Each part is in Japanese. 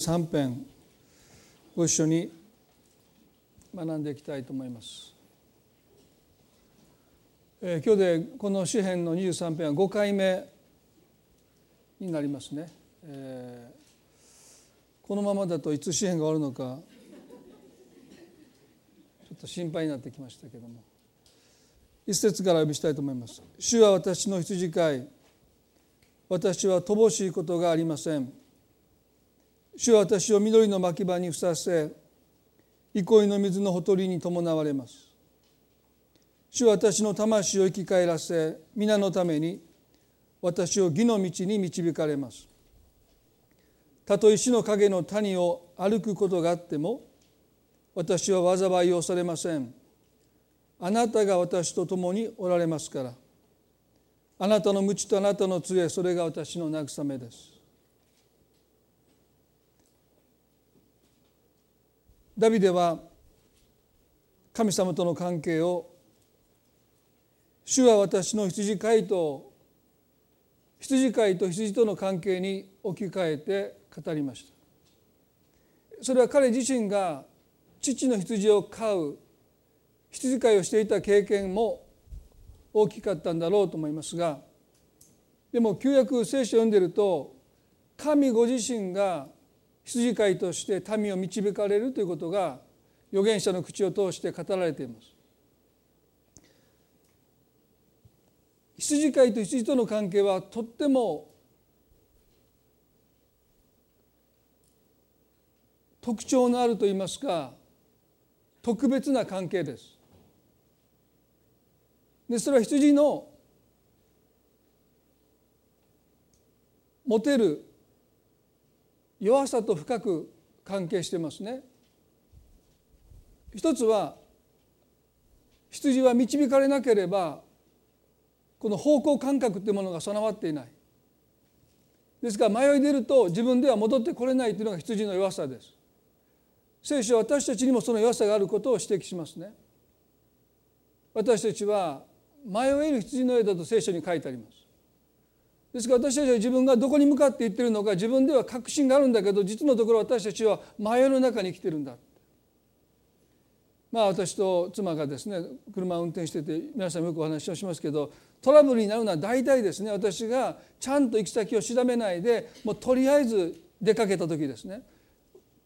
3編ご一緒に学んでいきたいと思います。えー、今日でこの詩編の23編は5回目になりますね。えー、このままだといつ詩編が終わるのかちょっと心配になってきましたけども一節からお呼びしたいと思います。主は私の羊飼い私は乏しいことがありません。主は私を緑の牧場にふさせ憩いの水のほとりに伴われます。主は私の魂を生き返らせ皆のために私を義の道に導かれます。たとえ死の影の谷を歩くことがあっても私は災いを恐れません。あなたが私と共におられますから。あなたの鞭とあなたの杖それが私の慰めです。ダビデは神様との関係を主は私の羊飼いと羊飼いと羊との関係に置き換えて語りました。それは彼自身が父の羊を飼う羊飼いをしていた経験も大きかったんだろうと思いますがでも旧約聖書を読んでると神ご自身が羊飼いとして民を導かれるということが預言者の口を通して語られています。羊飼いと羊との関係はとっても特徴のあるといいますか特別な関係です。でそれは羊の持てる弱さと深く関係してますね。一つは羊は導かれなければこの方向感覚というものが備わっていない。ですから迷い出ると自分では戻ってこれないというのが羊の弱さです。聖書は私たちにもその弱さがあることを指摘しますね。私たちは迷える羊の絵だと聖書に書いてあります。ですから私たちは自分がどこに向かっていってるのか自分では確信があるんだけど実のところ私たちは迷いの中に生きてるんだ。まあ私と妻がですね車を運転してて皆さんよくお話をしますけどトラブルになるのは大体ですね私がちゃんと行き先を調べないでもうとりあえず出かけた時ですね。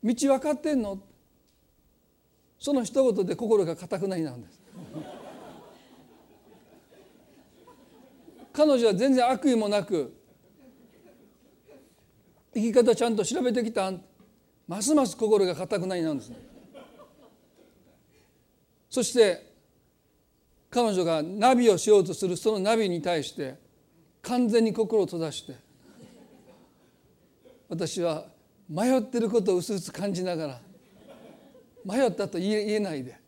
道分かってんの？その一言で心が固くなりなんです。彼女は全然悪意もなく生き方ちゃんと調べてきた。ますます心が固くなりなんですね。そして彼女がナビをしようとするそのナビに対して完全に心を閉ざして私は迷ってることを薄々感じながら迷ったと言えないで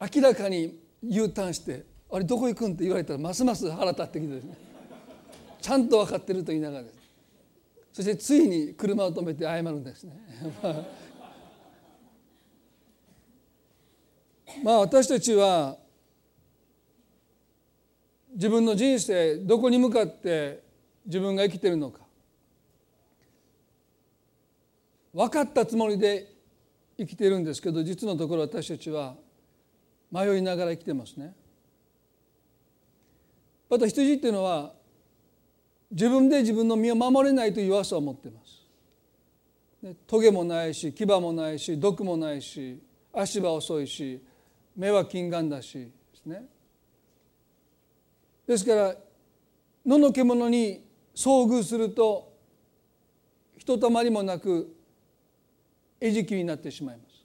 明らかに U ターンしてあれどこ行くんって言われたらますます腹立ってきてですね。ちゃんと分かってると言いながらそしてついに車を止めて謝るんですね。まあ私たちは自分の人生どこに向かって自分が生きてるのか。分かったつもりで生きているんですけど実のところ私たちは迷いながら生きてますね。また羊っていうのは自分で自分の身を守れないという弱さを持っています。トゲもないし牙もないし毒もないし足は遅いし目は金眼だしですね。ですから野の獣に遭遇するとひとたまりもなく餌食になってしまいます。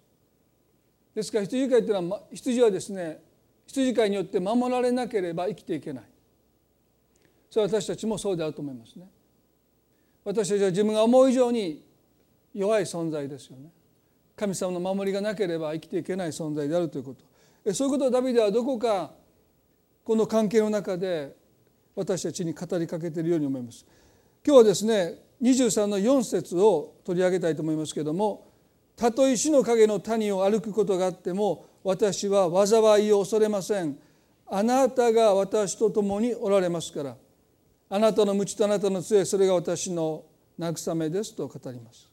ですから羊飼いというのは羊はですね羊飼いによって守られなければ生きていけない。それは私たちもそうであると思いますね。私たちは自分が思う以上に弱い存在ですよね。神様の守りがなければ生きていけない存在であるということ。そういうことをダビデはどこかこの関係の中で私たちに語りかけているように思います。今日はですね23の4節を取り上げたいと思いますけれども「たとえ死の影の谷を歩くことがあっても私は災いを恐れません」「あなたが私と共におられますから」あなたの鞭とあなたの杖それが私の慰めですと語ります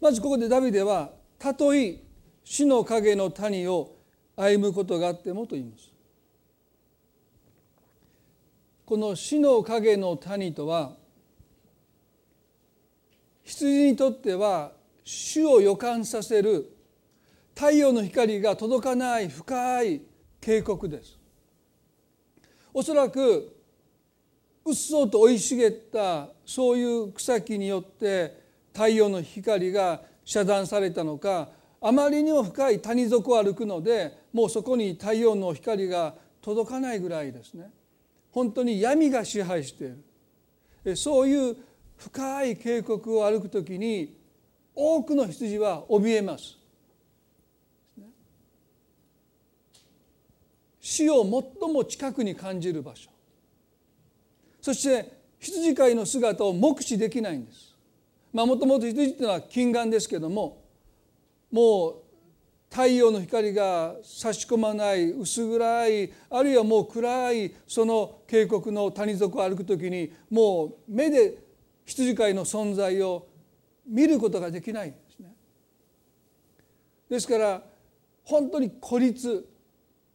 まずここでダビデは「たとえ死の影の谷を歩むことがあっても」と言います。この死の影の谷とは羊にとっては死を予感させる太陽の光が届かない深い渓谷ですおそらくうっそうと生い茂ったそういう草木によって太陽の光が遮断されたのかあまりにも深い谷底を歩くのでもうそこに太陽の光が届かないぐらいですね。本当に闇が支配している。そういう深い渓谷を歩くときに多くの羊は怯えます。死を最も近くに感じる場所。そして羊飼いの姿を目視できないんですまあもともと羊っていうのは近眼ですけどももう太陽の光が差し込まない薄暗いあるいはもう暗いその渓谷の谷底を歩く時にもう目で羊飼いの存在を見ることができないんですね。ですから本当に孤立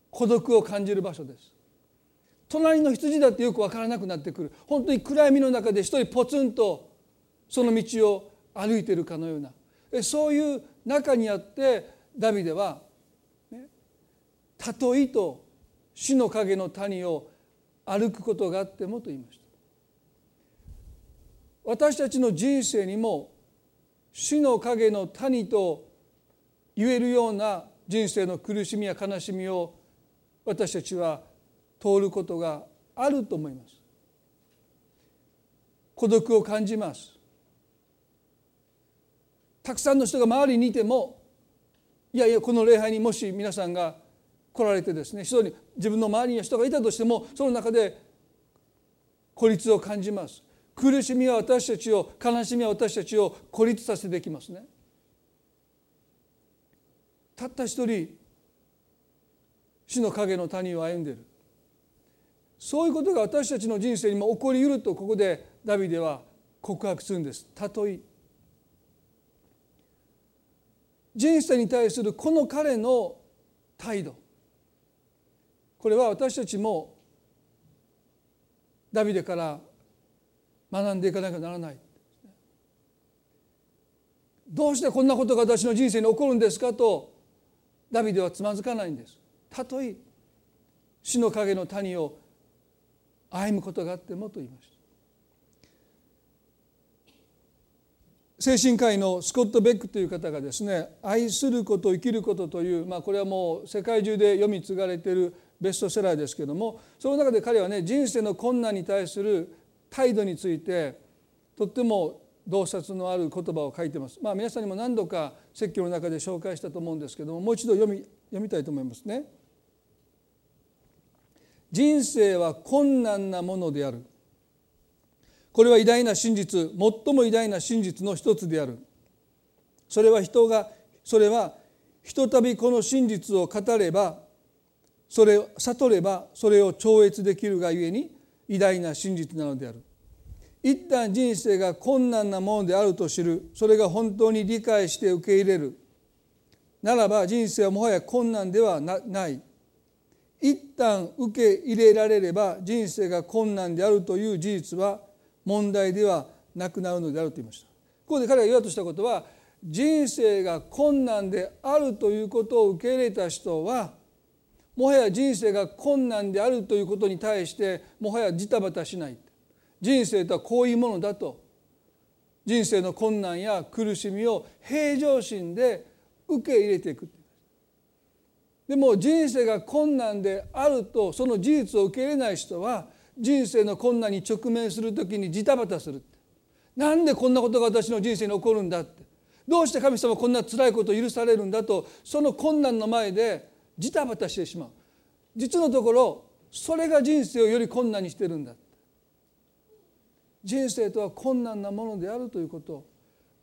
孤独を感じる場所です。隣の羊だってよく分からなくなってくる本当に暗闇の中で一人ポツンとその道を歩いてるかのようなそういう中にあってダビデは「たとえと死の影の谷を歩くことがあっても」と言いました。私たちの人生にも死の影の谷と言えるような人生の苦しみや悲しみを私たちは通ることがあると思います。孤独を感じます。たくさんの人が周りにいてもいやいやこの礼拝にもし皆さんが来られてですね人に自分の周りに人がいたとしてもその中で孤立を感じます。苦しみは私たちを悲しみは私たちを孤立させてきますねたった一人死の影の谷を歩んでいるそういうことが私たちの人生にも起こりうるとここでダビデは告白するんです。たとえ。人生に対するこの彼の態度。これは私たちもダビデから学んでいかなきゃならない。どうしてこんなことが私の人生に起こるんですかとダビデはつまずかないんです。たとえ。死の影の谷を歩むことがあってもと言いました精神科医のスコット・ベックという方がですね「愛すること生きること」という、まあ、これはもう世界中で読み継がれているベストセラーですけどもその中で彼はね人生の困難に対する態度についてとっても洞察のある言葉を書いてます。まあ皆さんにも何度か説教の中で紹介したと思うんですけどももう一度読み読みたいと思いますね。人生は困難なものである。これは偉大な真実最も偉大な真実の一つである。それは人がそれはひとたびこの真実を語ればそれを悟ればそれを超越できるがゆえに偉大な真実なのである一旦人生が困難なものであると知るそれが本当に理解して受け入れるならば人生はもはや困難ではない一旦受け入れられれば人生が困難であるという事実は問題ではなくなるのであると言いました。ここで彼が言おうとしたことは人生が困難であるということを受け入れた人はもはや人生が困難であるということに対してもはやジタバタしない。人生とはこういうものだと。人生の困難や苦しみを平常心で受け入れていく。でも人生が困難であるとその事実を受け入れない人は人生の困難に直面する時にジタバタするなんでこんなことが私の人生に起こるんだって。どうして神様こんな辛いことを許されるんだとその困難の前でジタバタしてしまう。実のところそれが人生をより困難にしてるんだ人生とは困難なものであるということ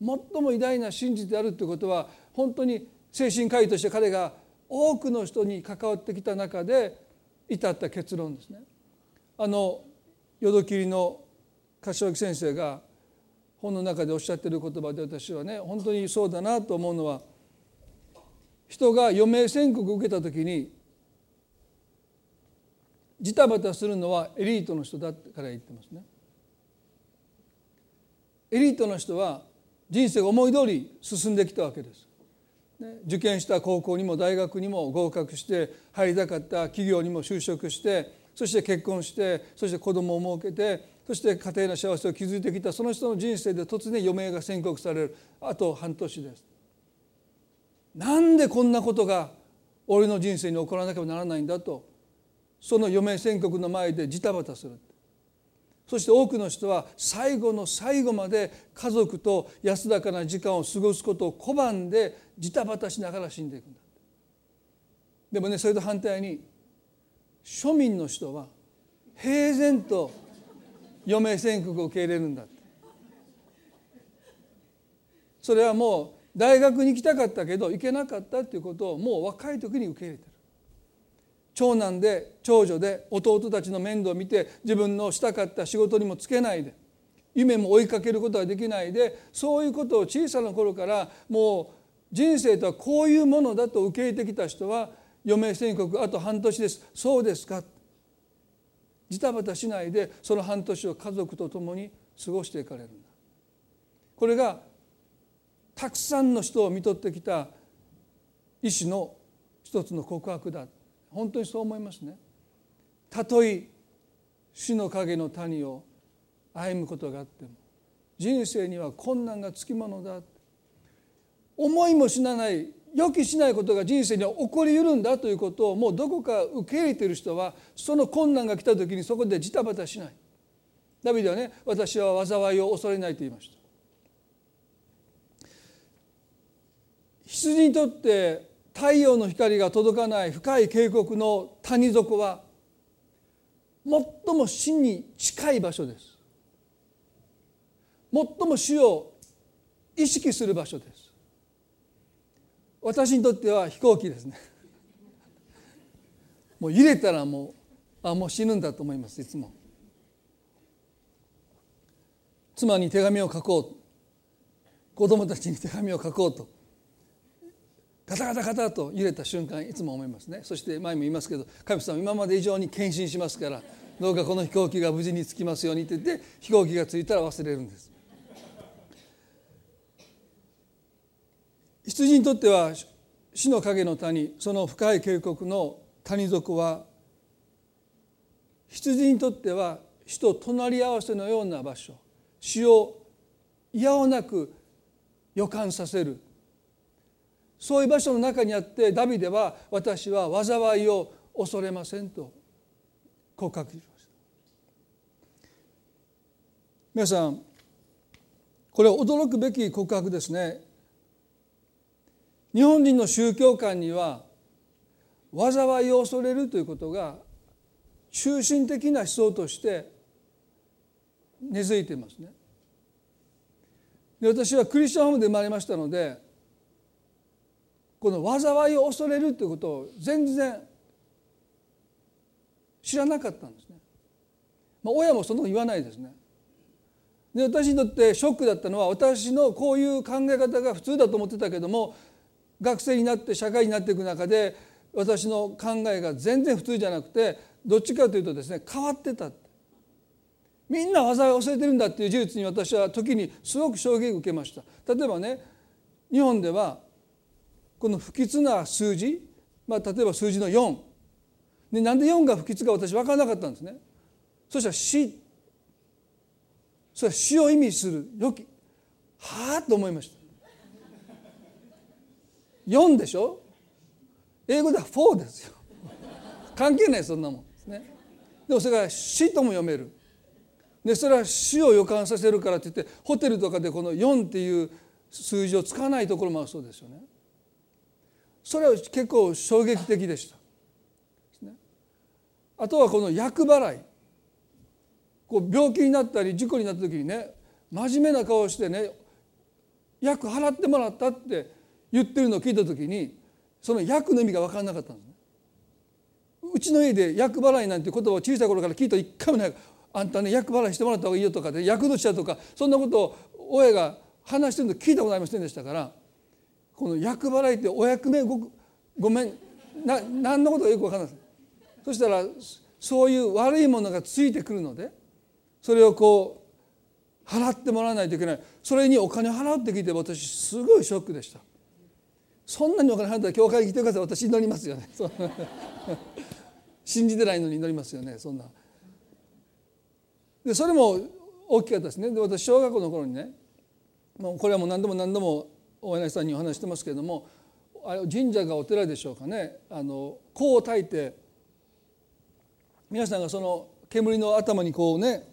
最も偉大な真実であるということは本当に精神科医として彼が多くの人に関わってきた中で至った結論ですね。あの淀切の柏木先生が本の中でおっしゃっている言葉で私はね本当にそうだなと思うのは人が余命宣告を受けた時にジタバタするのはエリートの人だから言ってますね。エリートの人は人生が思い通り進んできたわけです。受験した高校にも大学にも合格して入りたかった企業にも就職してそして結婚してそして子供を設けてそして家庭の幸せを築いてきたその人の人生で突然余命が宣告されるあと半年です。なんでこんなことが俺の人生に起こらなければならないんだとその余命宣告の前でジタバタするそして多くの人は最後の最後まで家族と安らかな時間を過ごすことを拒んでジタバタしながら死んでいくんだ。でもねそれと反対に庶民の人は平然と余命宣告を受け入れるんだそれはもう大学に行きたかったけど行けなかったっていうことをもう若い時に受け入れてる長男で長女で弟たちの面倒を見て自分のしたかった仕事にもつけないで夢も追いかけることができないでそういうことを小さな頃からもう人生とはこういうものだと受け入れてきた人は余命宣告あと半年です。そうですか。ジタバタしないでその半年を家族と共に過ごしていかれるんだ。これがたくさんの人を見とってきた医師の一つの告白だ。本当にそう思いますね。たとえ死の影の谷を歩むことがあっても人生には困難がつきものだ。思いもしなない予期しないことが人生には起こりうるんだということをもうどこか受け入れている人はその困難が来た時にそこでジタバタしない。ダビデはね私は災いを恐れないと言いました。羊にとって太陽の光が届かない深い渓谷の谷底は最も死に近い場所です。最も死を意識する場所です。私にとっては飛行機ですね。もう入れたらもうあもう死ぬんだと思いますいつも。妻に手紙を書こう。子供たちに手紙を書こうと。ガタガタガタと揺れた瞬間いつも思いますね。そして前も言いますけど神様今まで以上に献身しますからどうかこの飛行機が無事に着きますようにって言って飛行機が着いたら忘れるんです。羊にとっては死の影の谷その深い渓谷の谷底は羊にとっては死と隣り合わせのような場所死を嫌をなく予感させるそういう場所の中にあってダビデは私は災いを恐れませんと告白しました。皆さんこれは驚くべき告白ですね。日本人の宗教観には災いを恐れるということが中心的な思想として根付いていますね。で私はクリスチャンホームで生まれましたのでこの災いを恐れるということを全然知らなかったんですね。まあ、親もその言わないですね。で私にとってショックだったのは私のこういう考え方が普通だと思ってたけども学生になって社会になっていく中で私の考えが全然普通じゃなくてどっちかというとですね変わってたみんな災いを忘れてるんだっていう事実に私は時にすごく衝撃を受けました例えばね日本ではこの不吉な数字、まあ、例えば数字の4でなんで4が不吉か私分からなかったんですね。そしたら死。それは死を意味する。よき。はあと思いました。4でしょ？英語では4ですよ。関係ないそんなもんですね。でもそれが死とも読める。でそれは死を予感させるからって言ってホテルとかでこの4っていう数字を使わないところもあるそうですよね。それは結構衝撃的でした。あとはこの厄払いこう病気になったり事故になった時にね真面目な顔をしてね役払ってもらったって言ってるのを聞いた時にその役の意味が分からなかったんですね。うちの家で厄払いなんて言葉を小さい頃から聞いた一回もないあんたね役払いしてもらった方がいいよとかで役年だとかそんなことを親が話してるの聞いたことありませんでしたからこの役払いってお役目ごごめん。な何のことかよく分からない。そしたらそういう悪いものがついてくるのでそれをこう払ってもらわないといけない。それにお金払うって聞いて私すごいショックでした。そんなにお金払ったら教会に来てください。私祈りますよね。信じてないのに祈りますよね。そんな。でそれも大きかったですね。で私小学校の頃にねもうこれはもう何度も何度も大柳さんにお話してますけれどもあれ神社がお寺でしょうかね。あの香を焚いて皆さんがその煙の頭にこうね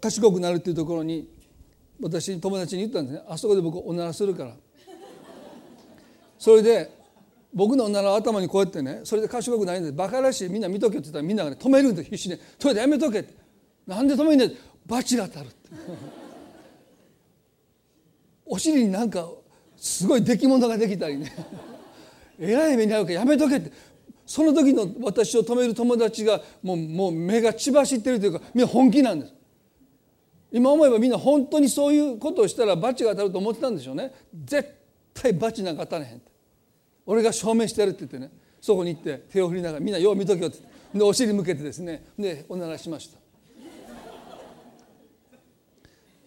賢くなるっていうところに私友達に言ったんですね。あそこで僕おならするから。それで僕のおならを頭にこうやってねそれで賢くなるんでバカらしいみんな見とけって言ったらみんなが、ね、止めるんで必死で「とりあえずやめとけ」って「なんで止めんねん」罰が当たるって。お尻になんかすごい出来物ができたりね。えらい目に遭うからやめとけって。その時の私を止める友達がもうもう目が血走ってるというかみんな本気なんです。今思えばみんな本当にそういうことをしたら罰が当たると思ってたんでしょうね。絶対罰なんか当たれへんって。俺が証明してやるって言ってね。そこに行って手を振りながらみんなよう見とけよって。でお尻向けてですね。でおならしました。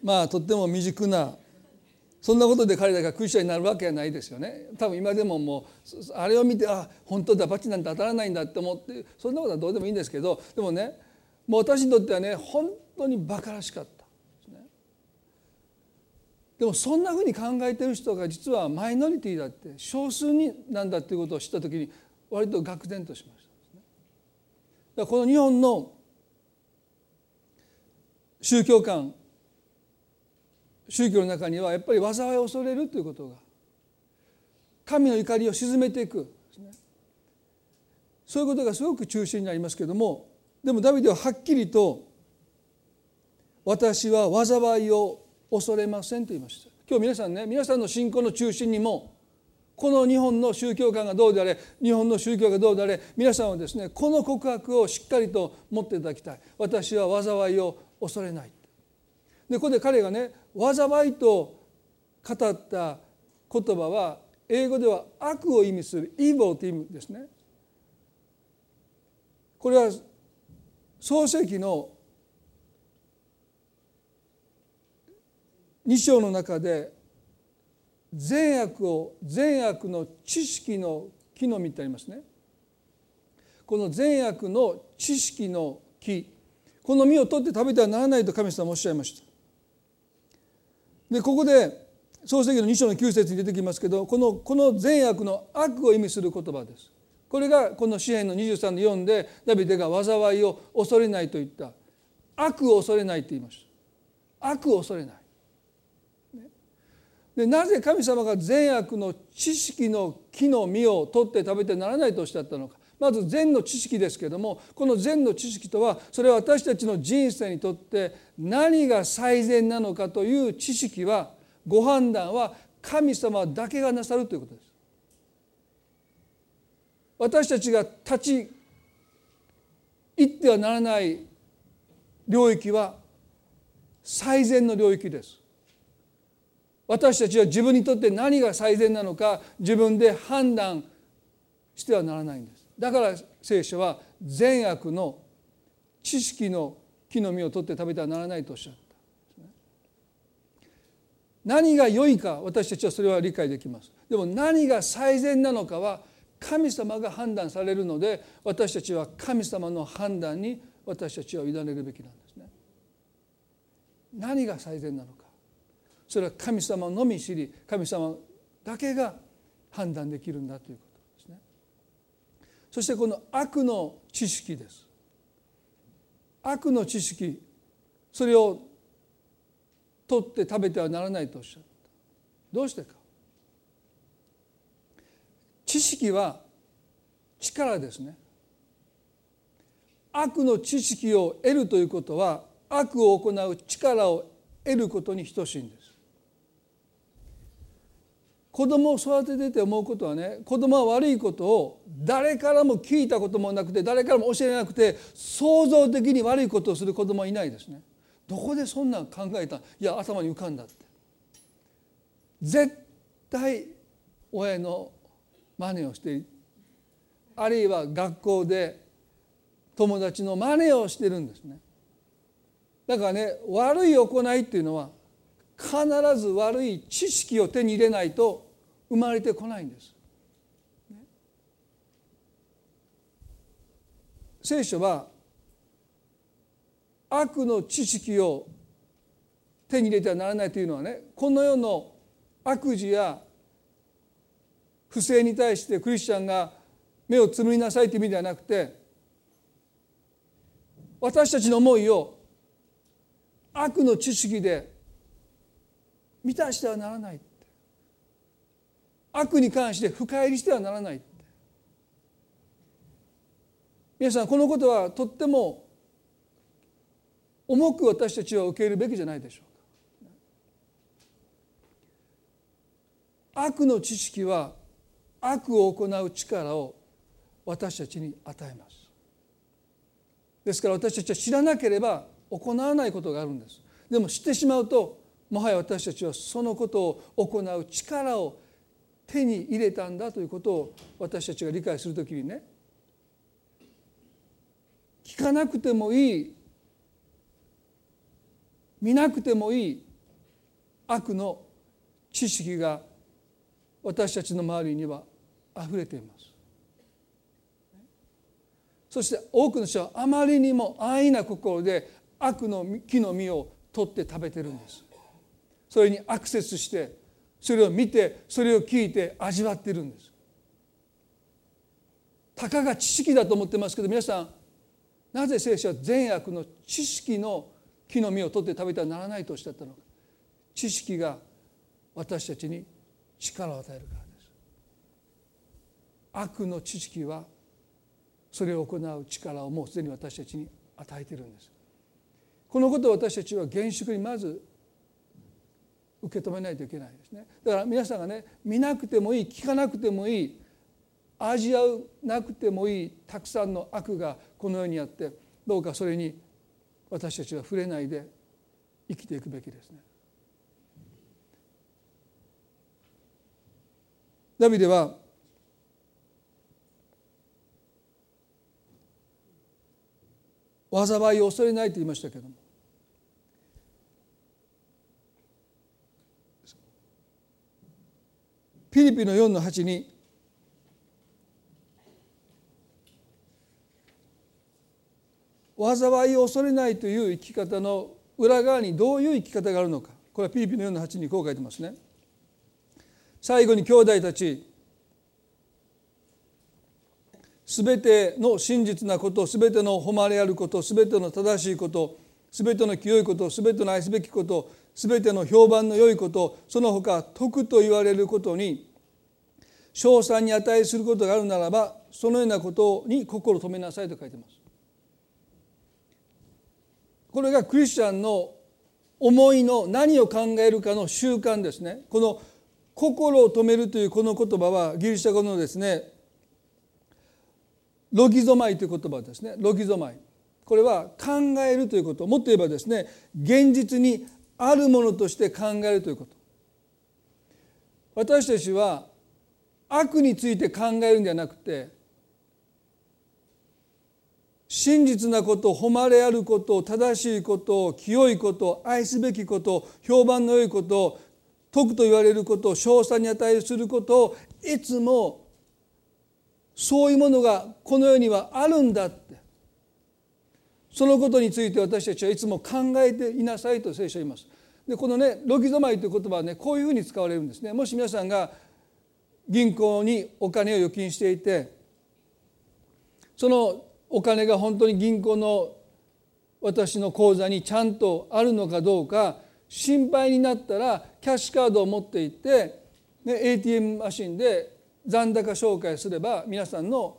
まあとっても未熟なそんなことで彼らがクリスチャンになるわけはないですよね多分今でももうあれを見てあ本当だバチなんて当たらないんだって思ってそんなことはどうでもいいんですけどでもねもう私にとってはね本当にバカらしかったでもそんなふうに考えてる人が実はマイノリティだって少数になんだっていうことを知った時に割と愕然としました。この日本の宗教観宗教の中にはやっぱり災いを恐れるということが神の怒りを鎮めていく。そういうことがすごく中心になりますけれどもでもダビデははっきりと「私は災いを恐れません」と言いました。今日皆さんね皆さんの信仰の中心にもこの日本の宗教観がどうであれ日本の宗教がどうであれ皆さんはですねこの告白をしっかりと持っていただきたい。私は災いを恐れない。でここで彼がね災いと語った言葉は英語では悪を意味する evil という意味ですね。これは創世記の2章の中で善悪を善悪の知識の木の実ってありますね。この善悪の知識の木この実を取って食べてはならないと神様おっしゃいました。でここで創世記の2章の9節に出てきますけどこのこの善悪の悪を意味する言葉です。これがこの詩篇の23の4でダビデが災いを恐れないと言った悪を恐れないと言いました。悪を恐れない。でなぜ神様が善悪の知識の木の実を取って食べてならないとおっしゃったのかまず善の知識ですけどもこの善の知識とはそれは私たちの人生にとって何が最善なのかという知識はご判断は神様だけがなさるということです。私たちが立ち行ってはならない領域は最善の領域です。私たちは自分にとって何が最善なのか自分で判断してはならないんです。だから聖書は善悪の知識の木の実を取って食べてはならないとおっしゃった。何が良いか私たちはそれは理解できます。でも何が最善なのかは神様が判断されるので私たちは神様の判断に私たちは委ねるべきなんですね。何が最善なのか。それは神様のみ知り神様だけが判断できるんだということ。そしてこの悪の知識です。悪の知識それを取って食べてはならないとおっしゃった。どうしてか。知識は力ですね。悪の知識を得るということは悪を行う力を得ることに等しいんです。子供を育ててて思うことはね子供は悪いことを誰からも聞いたこともなくて誰からも教えなくて創造的に悪いことをする子供はいないですね。どこでそんなん考えたいや頭に浮かんだって。絶対親の真似をしてあるいは学校で友達の真似をしてるんですね。だからね悪い行いっていうのは必ず悪い知識を手に入れないと生まれてこないんです。聖書は悪の知識を手に入れてはならないというのはねこの世の悪事や不正に対してクリスチャンが目をつむりなさいという意味ではなくて私たちの思いを悪の知識で満たしてはならない悪に関して深入りしてはならない。皆さんこのことはとっても重く私たちは受け入れるべきじゃないでしょうか。悪の知識は悪を行う力を私たちに与えます。ですから私たちは知らなければ行わないことがあるんです。でも知ってしまうともはや私たちはそのことを行う力を手に入れたんだということを私たちが理解するときにね聞かなくてもいい見なくてもいい悪の知識が私たちの周りにはあふれています。そして多くの人はあまりにも安易な心で悪の木の実を取って食べてるんです。それにアクセスしてそれを見てそれを聞いて味わってるんです。たかが知識だと思ってますけど皆さんなぜ聖書は善悪の知識の木の実を取って食べてはならないとおっしゃったのか知識が私たちに力を与えるからです。悪の知識はそれを行う力をもうすでに私たちに与えているんです。このことを私たちは厳粛にまず受け止めないといけないですねだから皆さんがね見なくてもいい聞かなくてもいい味わうなくてもいいたくさんの悪がこの世にあってどうかそれに私たちは触れないで生きていくべきですね。ダビデは災いを恐れないと言いましたけどもフィリピの4の8に災いを恐れないという生き方の裏側にどういう生き方があるのかこれはフィリピの4の8にこう書いてますね。最後に兄弟たちすべての真実なことすべての誉れあることすべての正しいことすべての清いことすべての愛すべきことすべての評判の良いことその他徳と言われることに称賛に値することがあるならばそのようなことに心を止めなさいと書いてます。これがクリスチャンの思いの何を考えるかの習慣ですね。この心を止めるというこの言葉はギリシャ語のですねロギゾマイという言葉ですねロギゾマイこれは考えるということもっと言えばですね現実にあるものとして考えるということ。私たちは悪について考えるんじゃなくて真実なこと誉れあること正しいこと清いこと愛すべきこと評判の良いこと徳と言われること称賛に値することをいつもそういうものがこの世にはあるんだって。そのことについて私たちはいつも考えていなさいと聖書は言います。でこのねロギゾマイという言葉はねこういうふうに使われるんですね。もし皆さんが銀行にお金を預金していてそのお金が本当に銀行の私の口座にちゃんとあるのかどうか心配になったらキャッシュカードを持っていって、ね、ATM マシンで残高紹介すれば皆さんの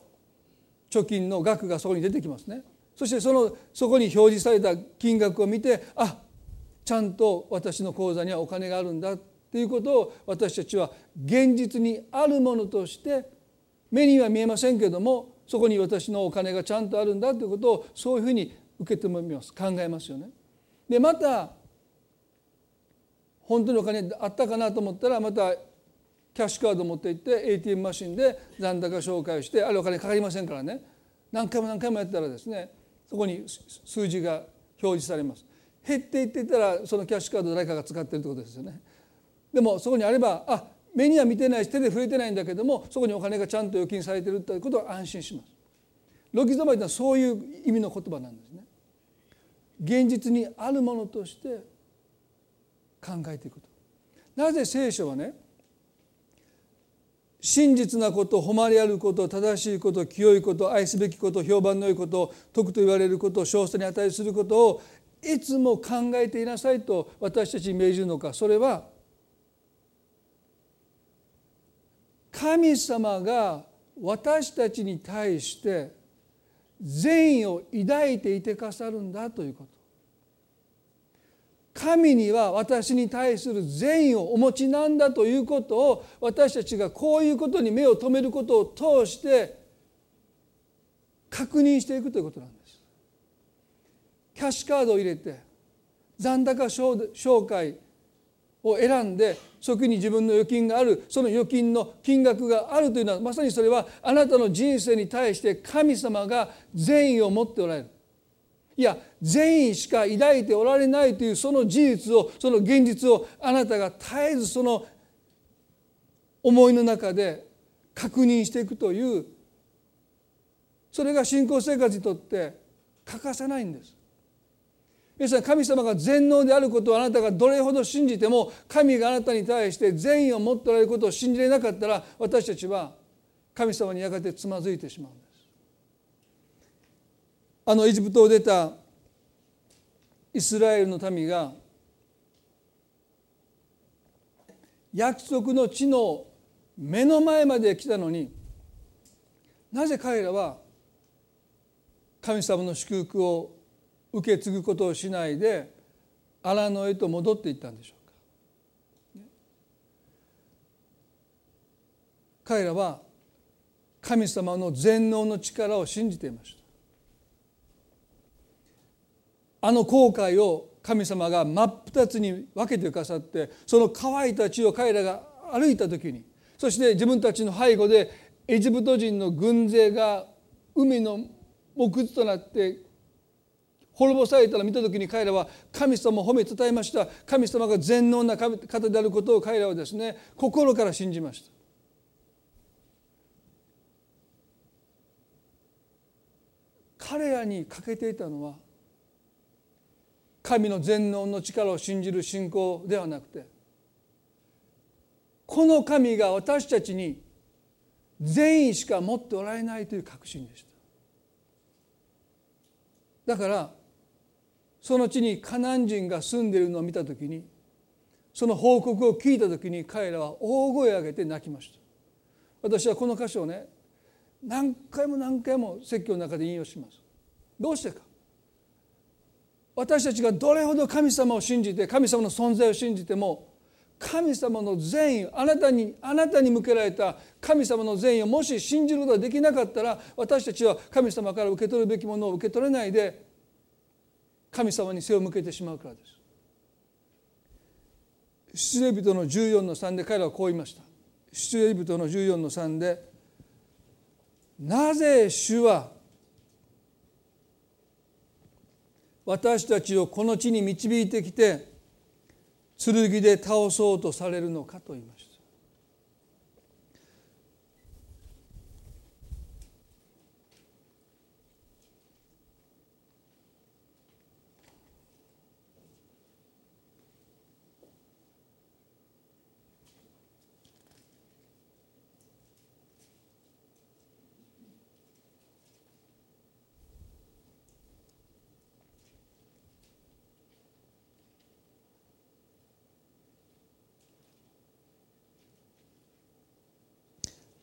貯金の額がそこに出てきますね。そしてそのそこに表示された金額を見てあちゃんと私の口座にはお金があるんだということを私たちは現実にあるものとして目には見えませんけどもそこに私のお金がちゃんとあるんだということをそういうふうに受け止めます考えますよね。でまた本当にお金あったかなと思ったらまたキャッシュカードを持って行って ATM マシンで残高紹介してあれお金かかりませんからね何回も何回もやったらですねそこに数字が表示されます。減っていっていたらそのキャッシュカード誰かが使ってるってことですよね。でもそこにあればあ目には見てないし手で触れてないんだけどもそこにお金がちゃんと預金されてるということは安心します。ロキゾマイというのはそういう意味の言葉なんですね。現実にあるものとして考えていくと。なぜ聖書はね真実なこと誉れあること正しいこと清いこと愛すべきこと評判の良いこと徳と言われること少数に値することをいつも考えていなさいと私たちに命じるのか。それは神様が私たちに対して善意を抱いていてくださるんだということ。神には私に対する善意をお持ちなんだということを私たちがこういうことに目を留めることを通して確認していくということなんです。キャッシュカードを入れて残高紹介を選んでそこに自分の預金があるその預金の金額があるというのはまさにそれはあなたの人生に対して神様が善意を持っておられるいや善意しか抱いておられないというその事実をその現実をあなたが絶えずその思いの中で確認していくというそれが信仰生活にとって欠かせないんです。皆さん神様が全能であることをあなたがどれほど信じても神があなたに対して善意を持っておられることを信じれなかったら私たちは神様にやがてつまずいてしまうんです。あのエジプトを出たイスラエルの民が約束の地の目の前まで来たのになぜ彼らは神様の祝福を受け継ぐことをしないで荒野へと戻っていったんでしょうか。彼らは神様の全能の力を信じていました。あの後悔を神様が真っ二つに分けてくださってその乾いた地を彼らが歩いた時にそして自分たちの背後でエジプト人の軍勢が海の木図となって滅ぼされたら見た時に彼らは神様を褒めたたえました。神様が全能な方であることを彼らはですね心から信じました。彼らに欠けていたのは神の全能の力を信じる信仰ではなくてこの神が私たちに善意しか持っておられないという確信でした。だからその地にカナン人が住んでいるのを見た時にその報告を聞いた時に彼らは大声を上げて泣きました。私はこの箇所をね何回も何回も説教の中で引用します。どうしてか。私たちがどれほど神様を信じて神様の存在を信じても神様の善意あなたにあなたに向けられた神様の善意をもし信じることができなかったら私たちは神様から受け取るべきものを受け取れないで神様に背を向けてしまうからです。出エ人の14の3で彼らはこう言いました。出エ人の14の3でなぜ主は私たちをこの地に導いてきて剣で倒そうとされるのかと言います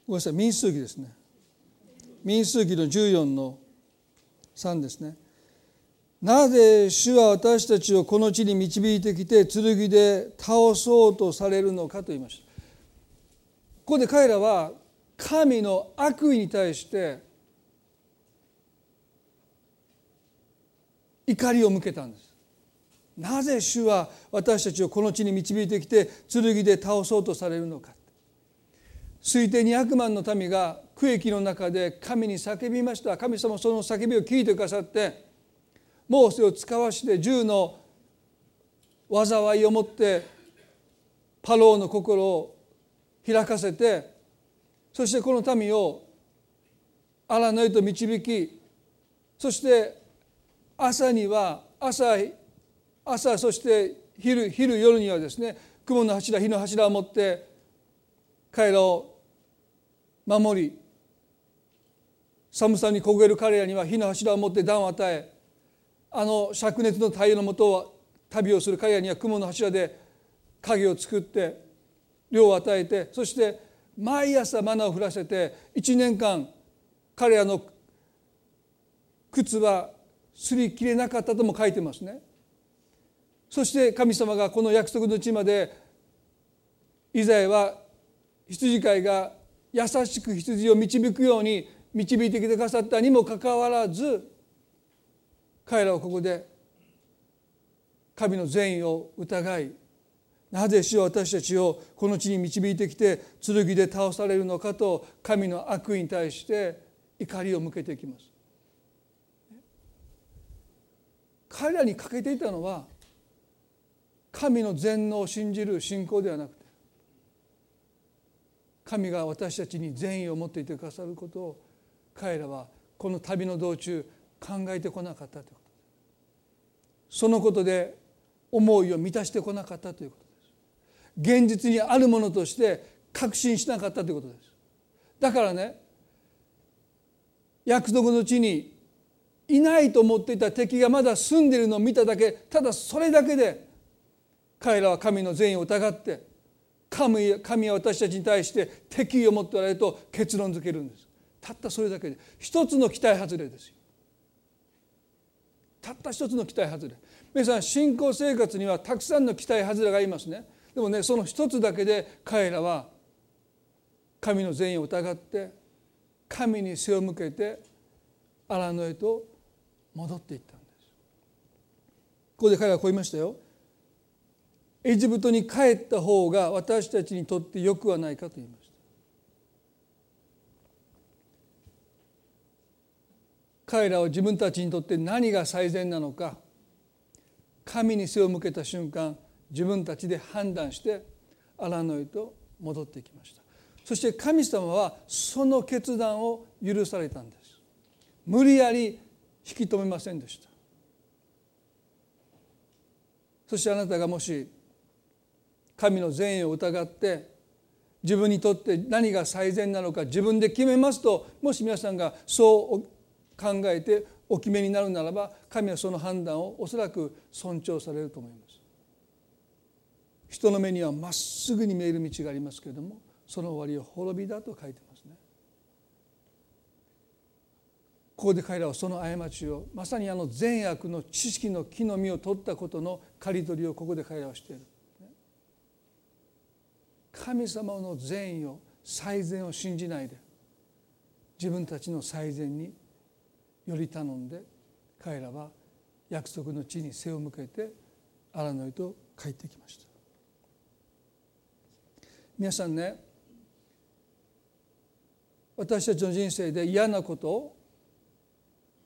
ごめんなさい。民数記ですね。民数記の14の3ですね。なぜ主は私たちをこの地に導いてきて剣で倒そうとされるのかと言いました。ここで彼らは神の悪意に対して怒りを向けたんです。なぜ主は私たちをこの地に導いてきて剣で倒そうとされるのか。推定200万の民が区域の中で神に叫びました。神様その叫びを聞いてくださってモーセを使わして銃の災いをもってパローの心を開かせてそしてこの民を荒野へと導きそして朝には朝朝そして昼昼夜にはですね雲の柱火の柱を持って彼らを守り寒さに焦げる彼らには火の柱を持って暖を与えあの灼熱の太陽のもとを旅をする彼らには雲の柱で影を作って量を与えてそして毎朝マナを降らせて1年間彼らの靴は擦り切れなかったとも書いてますね。そして神様がこの約束の地までイザヤは羊飼いが優しく羊を導くように導いてきてくださったにもかかわらず彼らはここで神の善意を疑いなぜ主は私たちをこの地に導いてきて剣で倒されるのかと神の悪意に対して怒りを向けていきます。彼らに欠けていたのは神の全能を信じる信仰ではなく神が私たちに善意を持っていてくださることを彼らはこの旅の道中考えてこなかったということそのことで思いを満たしてこなかったということです。現実にあるものとして確信しなかったということです。だからね約束の地にいないと思っていた敵がまだ住んでいるのを見ただけただそれだけで彼らは神の善意を疑って神神は私たちに対して敵意を持っておられると結論づけるんです。たったそれだけで。一つの期待外れですよ。たった一つの期待外れ。皆さん信仰生活にはたくさんの期待外れがいますね。でもねその一つだけで彼らは神の善意を疑って神に背を向けて荒野へと戻っていったんです。ここで彼はこう言いましたよ。エジプトに帰った方が私たちにとってよくはないかと言いました。彼らは自分たちにとって何が最善なのか神に背を向けた瞬間自分たちで判断して荒野へと戻ってきました。そして神様はその決断を許されたんです。無理やり引き止めませんでした。そしてあなたがもし神の善意を疑って自分にとって何が最善なのか自分で決めますともし皆さんがそう考えてお決めになるならば神はその判断をおそらく尊重されると思います。人の目にはまっすぐに見える道がありますけれどもその終わりは滅びだと書いてますね。ここで彼らはその過ちをまさにあの善悪の知識の木の実を取ったことの刈り取りをここで彼らはしている。神様の善意を最善を信じないで自分たちの最善により頼んで彼らは約束の地に背を向けて荒野へと帰ってきました。皆さんね私たちの人生で嫌なこと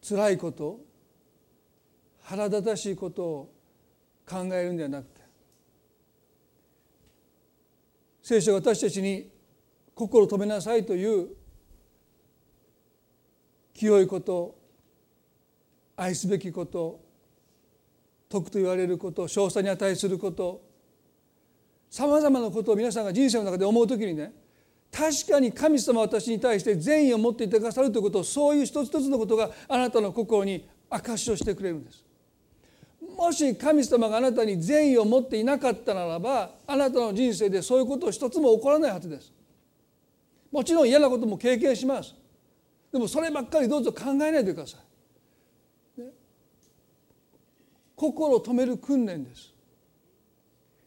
辛いこと腹立たしいことを考えるんではなくて聖書が私たちに心を止めなさいという清いこと愛すべきこと徳と言われること詳細に値することさまざまなことを皆さんが人生の中で思う時にね確かに神様は私に対して善意を持っていてくださるということをそういう一つ一つのことがあなたの心に証しをしてくれるんです。もし神様があなたに善意を持っていなかったならばあなたの人生でそういうことを一つも起こらないはずです。もちろん嫌なことも経験します。でもそればっかりどうぞ考えないでください、ね、心を止める訓練です。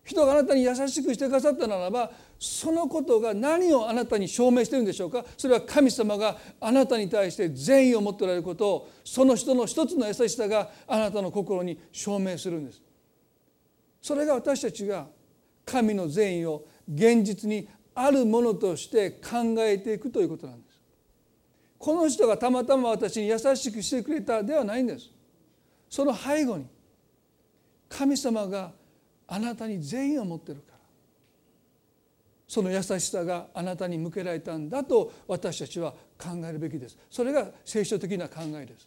人があなたに優しくしてくださったならばそのことが何をあなたに証明してるんでしょうか？それは神様があなたに対して善意を持っておられることをその人の一つの優しさがあなたの心に証明するんです。それが私たちが神の善意を現実にあるものとして考えていくということなんです。この人がたまたま私に優しくしてくれたではないんです。その背後に神様があなたに善意を持ってるか。その優しさがあなたに向けられたんだと私たちは考えるべきです。それが聖書的な考えです。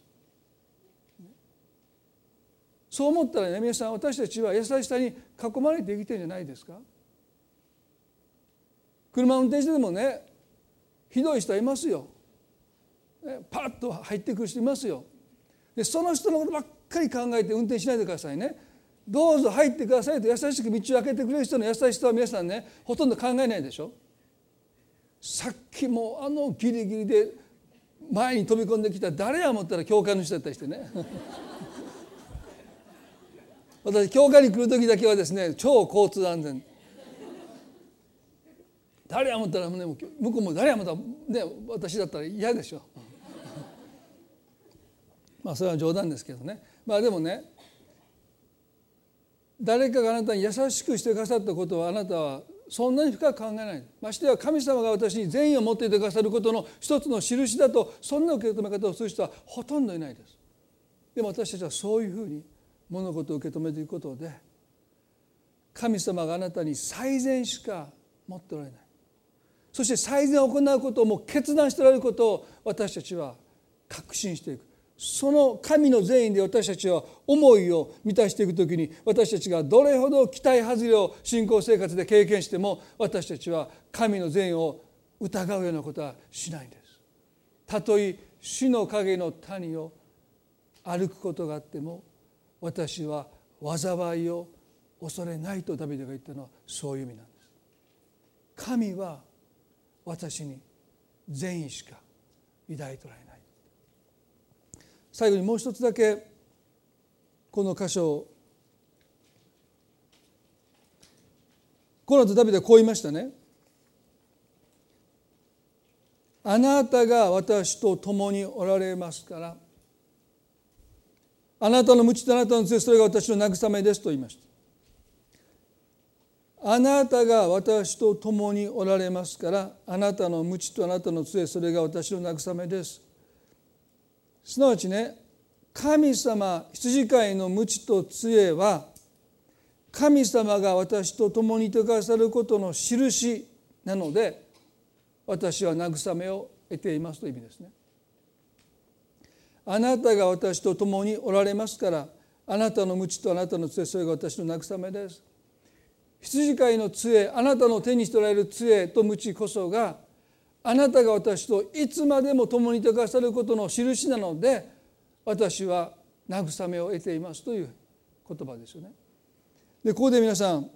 そう思ったらね皆さん私たちは優しさに囲まれて生きてるんじゃないですか。車運転してでもねひどい人はいますよ。パッと入ってくる人いますよ。でその人のことばっかり考えて運転しないでくださいね。どうぞ入ってくださいと優しく道を開けてくれる人の優しさは皆さんねほとんど考えないでしょ。さっきもあのギリギリで前に飛び込んできた誰や思ったら教会の人だったりしてね。私教会に来る時だけはですね超交通安全。誰や思ったら、ね、向こうも誰や思ったら、ね、私だったら嫌でしょ。まあそれは冗談ですけどね。まあでもね誰かがあなたに優しくしてくださったことはあなたはそんなに深く考えない。ましては神様が私に善意を持っていてくださることの一つの印だとそんな受け止め方をする人はほとんどいないです。でも私たちはそういうふうに物事を受け止めていくことで神様があなたに最善しか持っておられない。そして最善を行うことをもう決断しておられることを私たちは確信していく。その神の善意で私たちは思いを満たしていく時に私たちがどれほど期待外れを信仰生活で経験しても私たちは神の善意を疑うようなことはしないんです。たとえ死の影の谷を歩くことがあっても私は災いを恐れないとダビデが言ったのはそういう意味なんです。神は私に善意しか抱いておられない。最後にもう一つだけこの箇所をこの後ダビデはこう言いましたね。あなたが私と共におられますからあなたの無知とあなたの杖それが私の慰めですと言いました。あなたが私と共におられますからあなたの無知とあなたの杖それが私の慰めです。すなわちね神様羊飼いの無知と杖は神様が私と共にいてくださることの印なので私は慰めを得ていますという意味ですね。あなたが私と共におられますからあなたの無知とあなたの杖それが私の慰めです。羊飼いの杖あなたの手にしておられる杖と無知こそがあなたが私といつまでも共にいてくださることの印なので私は慰めを得ていますという言葉ですよね。でここで皆さん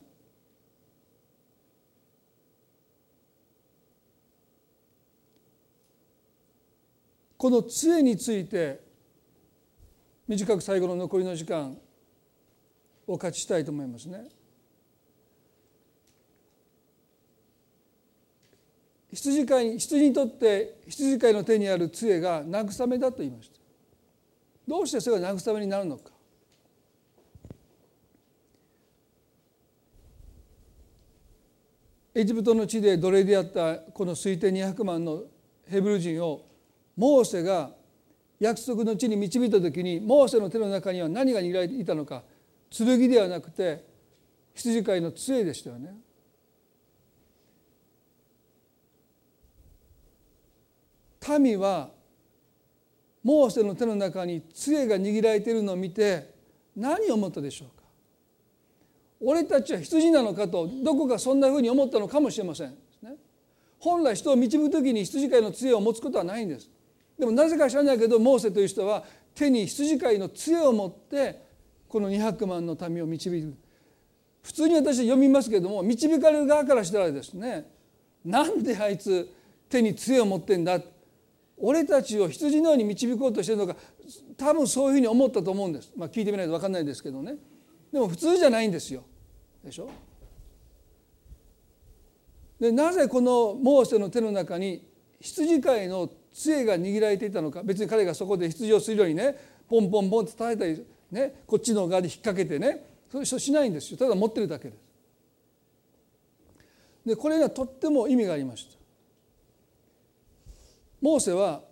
この杖について短く最後の残りの時間を勝ちしたいと思いますね。羊飼い羊にとって羊飼いの手にある杖が慰めだと言いましたどうしてそれが慰めになるのかエジプトの地で奴隷であったこの推定200万のヘブル人をモーセが約束の地に導いた時にモーセの手の中には何が握られていたのか剣ではなくて羊飼いの杖でしたよね。民はモーセの手の中に杖が握られているのを見て何を思ったでしょうか？俺たちは羊なのかとどこかそんなふうに思ったのかもしれません、本来人を導く時に羊飼いの杖を持つことはないんです。でもなぜか知らないけどモーセという人は手に羊飼いの杖を持ってこの200万の民を導く。普通に私読みますけれども導かれる側からしたらですねなんであいつ手に杖を持ってんだ俺たちを羊のように導こうとしてるのか多分そういうふうに思ったと思うんです、まあ、聞いてみないと分かんないですけどね。でも普通じゃないんですよ。でしょ？でなぜこのモーセの手の中に羊飼いの杖が握られていたのか？別に彼がそこで羊をするようにねポンポンポンって叩いたり、ね、こっちの側で引っ掛けてねそういう人しないんですよ。ただ持ってるだけです。でこれにはとっても意味がありました。モーセは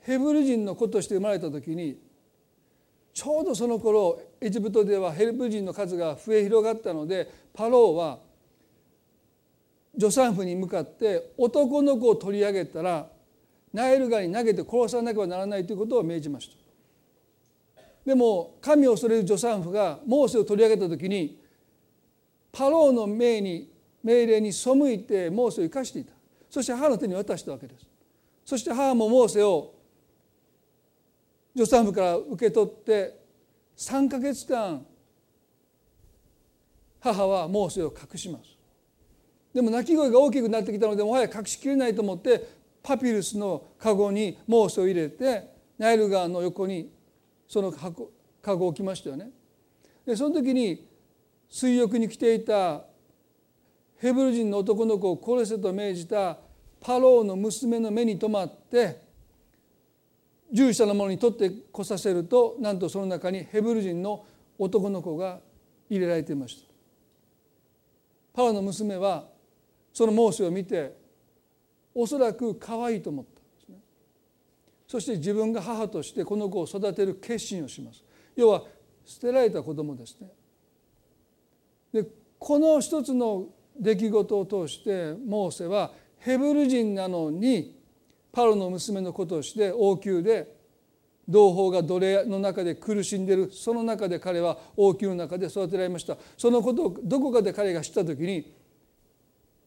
ヘブル人の子として生まれた時にちょうどその頃エジプトではヘブル人の数が増え広がったのでパローは助産婦に向かって男の子を取り上げたらナイル川に投げて殺さなければならないということを命じました。でも神を恐れる助産婦がモーセを取り上げた時にパローの命に命令に背いてモーセを生かしていた。そして母の手に渡したわけですそして母もモーセを助産婦から受け取って3か月間母はモーセを隠しますでも鳴き声が大きくなってきたのでもはや隠しきれないと思ってパピルスの籠にモーセを入れてナイル川の横にその籠を置きましたよね。でその時に水浴に来ていたヘブル人の男の子を殺せと命じたパローの娘の目に留まって従者の者に取ってこさせるとなんとその中にヘブル人の男の子が入れられていました。パローの娘はそのモーセを見ておそらく可愛いと思ったんですね。そして自分が母としてこの子を育てる決心をします。要は捨てられた子供ですね。でこの一つの出来事を通してモーセはヘブル人なのにパロの娘の子として王宮で同胞が奴隷の中で苦しんでいる。その中で彼は王宮の中で育てられました。そのことをどこかで彼が知った時に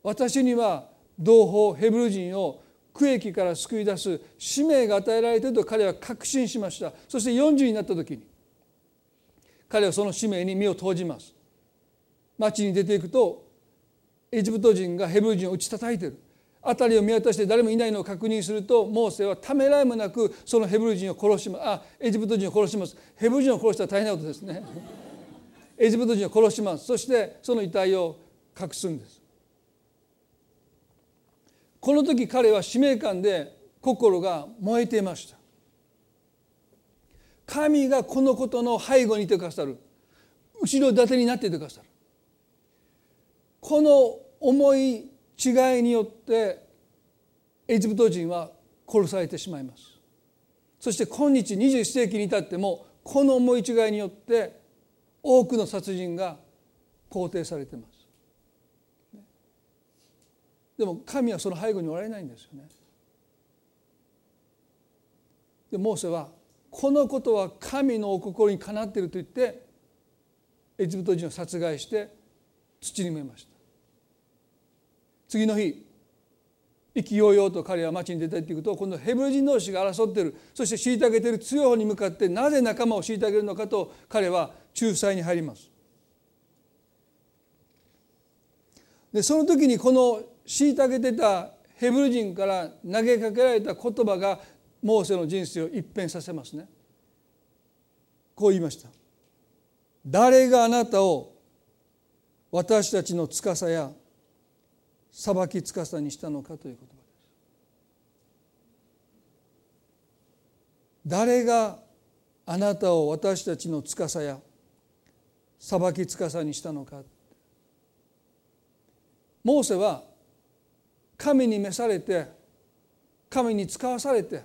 私には同胞ヘブル人を区域から救い出す使命が与えられていると彼は確信しました。そして40になった時に彼はその使命に身を投じます。町に出ていくとエジプト人がヘブル人を打ち叩いている辺りを見渡して誰もいないのを確認するとモーセはためらいもなくそのヘブル人を殺します。あエジプト人を殺します。ヘブル人を殺したら大変なことですね。エジプト人を殺します。そしてその遺体を隠すんです。この時彼は使命感で心が燃えていました。神がこのことの背後にいてくださる。後ろ盾になっていてくださる。この思い違いによってエジプト人は殺されてしまいます。そして今日21世紀に至ってもこの思い違いによって多くの殺人が肯定されてます。でも神はその背後におられないんですよね。でモーセはこのことは神のお心にかなっていると言ってエジプト人を殺害して土に埋めました。次の日意気揚々と彼は町に出ていくと今度ヘブル人同士が争ってるそして虐げてる強い方に向かってなぜ仲間を虐げるのかと彼は仲裁に入りますでその時にこの虐げてたヘブル人から投げかけられた言葉がモーセの人生を一変させますね。こう言いました。誰があなたを私たちの司や裁き司にしたのかという言葉です。誰があなたを私たちの司や裁き司にしたのかモーセは神に召されて神に使わされて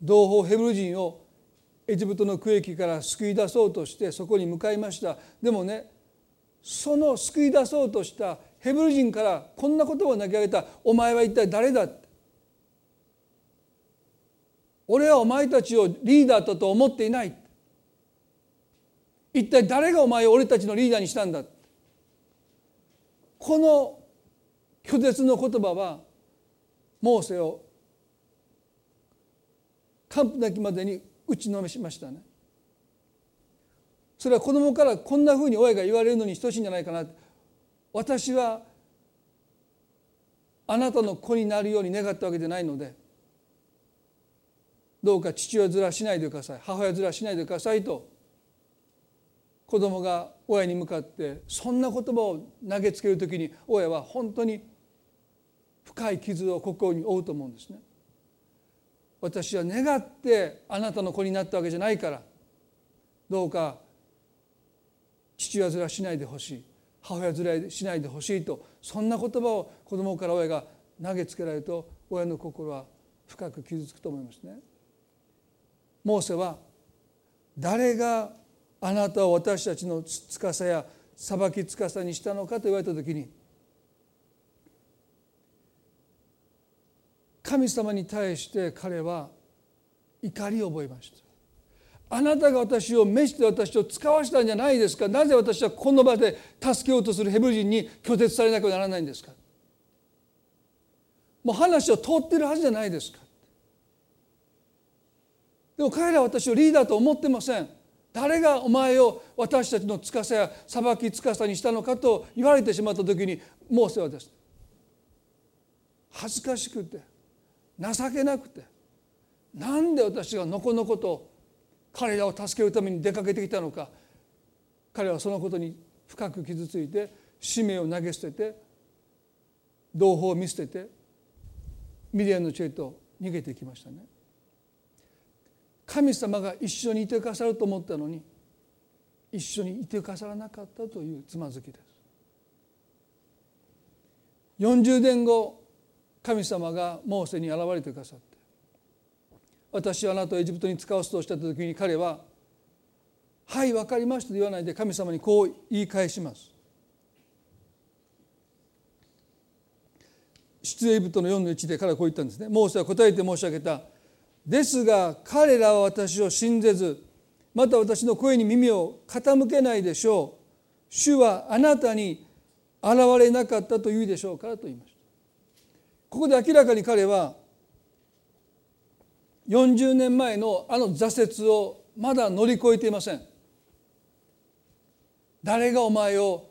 同胞ヘブル人をエジプトの区域から救い出そうとしてそこに向かいましたでもねその救い出そうとしたヘブル人からこんな言葉を投げ上げた「お前は一体誰だ?」「俺はお前たちをリーダーだと思っていない」一体誰がお前を俺たちのリーダーにしたんだこの拒絶の言葉はモーセを完膚なきまでに打ちのめしましたね。それは子供からこんなふうに親が言われるのに等しいんじゃないかな私はあなたの子になるように願ったわけじゃないのでどうか父親面しないでください母親面しないでくださいと子供が親に向かってそんな言葉を投げつける時に親は本当に深い傷を心に負うと思うんですね。私は願ってあなたの子になったわけじゃないからどうか父親面しないでほしい母親面しないでほしいとそんな言葉を子供から親が投げつけられると親の心は深く傷つくと思いますね。モーセは誰があなたを私たちの司や裁き司にしたのかと言われた時に神様に対して彼は怒りを覚えましたあなたが私を召して私を使わしたんじゃないですか。なぜ私はこの場で助けようとするヘブル人に拒絶されなきゃならないんですか。もう話を通ってるはずじゃないですか。でも彼らは私をリーダーと思ってません。誰がお前を私たちの司や裁き司にしたのかと言われてしまった時にモーセはです恥ずかしくて情けなくてなんで私がのこのこと彼らを助けるために出かけてきたのか彼はそのことに深く傷ついて使命を投げ捨てて同胞を見捨ててミディアンの地へと逃げていきましたね。神様が一緒にいてくださると思ったのに一緒にいてくださらなかったというつまずきです。40年後神様がモーセに現れてくださって私はあなたをエジプトに使わすとおっしゃった時に彼は「はい分かりました」と言わないで神様にこう言い返します。出エジプトの4の1で彼はこう言ったんですね。モーセは答えて申し上げたですが彼らは私を信ぜずまた私の声に耳を傾けないでしょう主はあなたに現れなかったというでしょうからと言いましたここで明らかに彼は40年前のあの挫折をまだ乗り越えていません。誰がお前を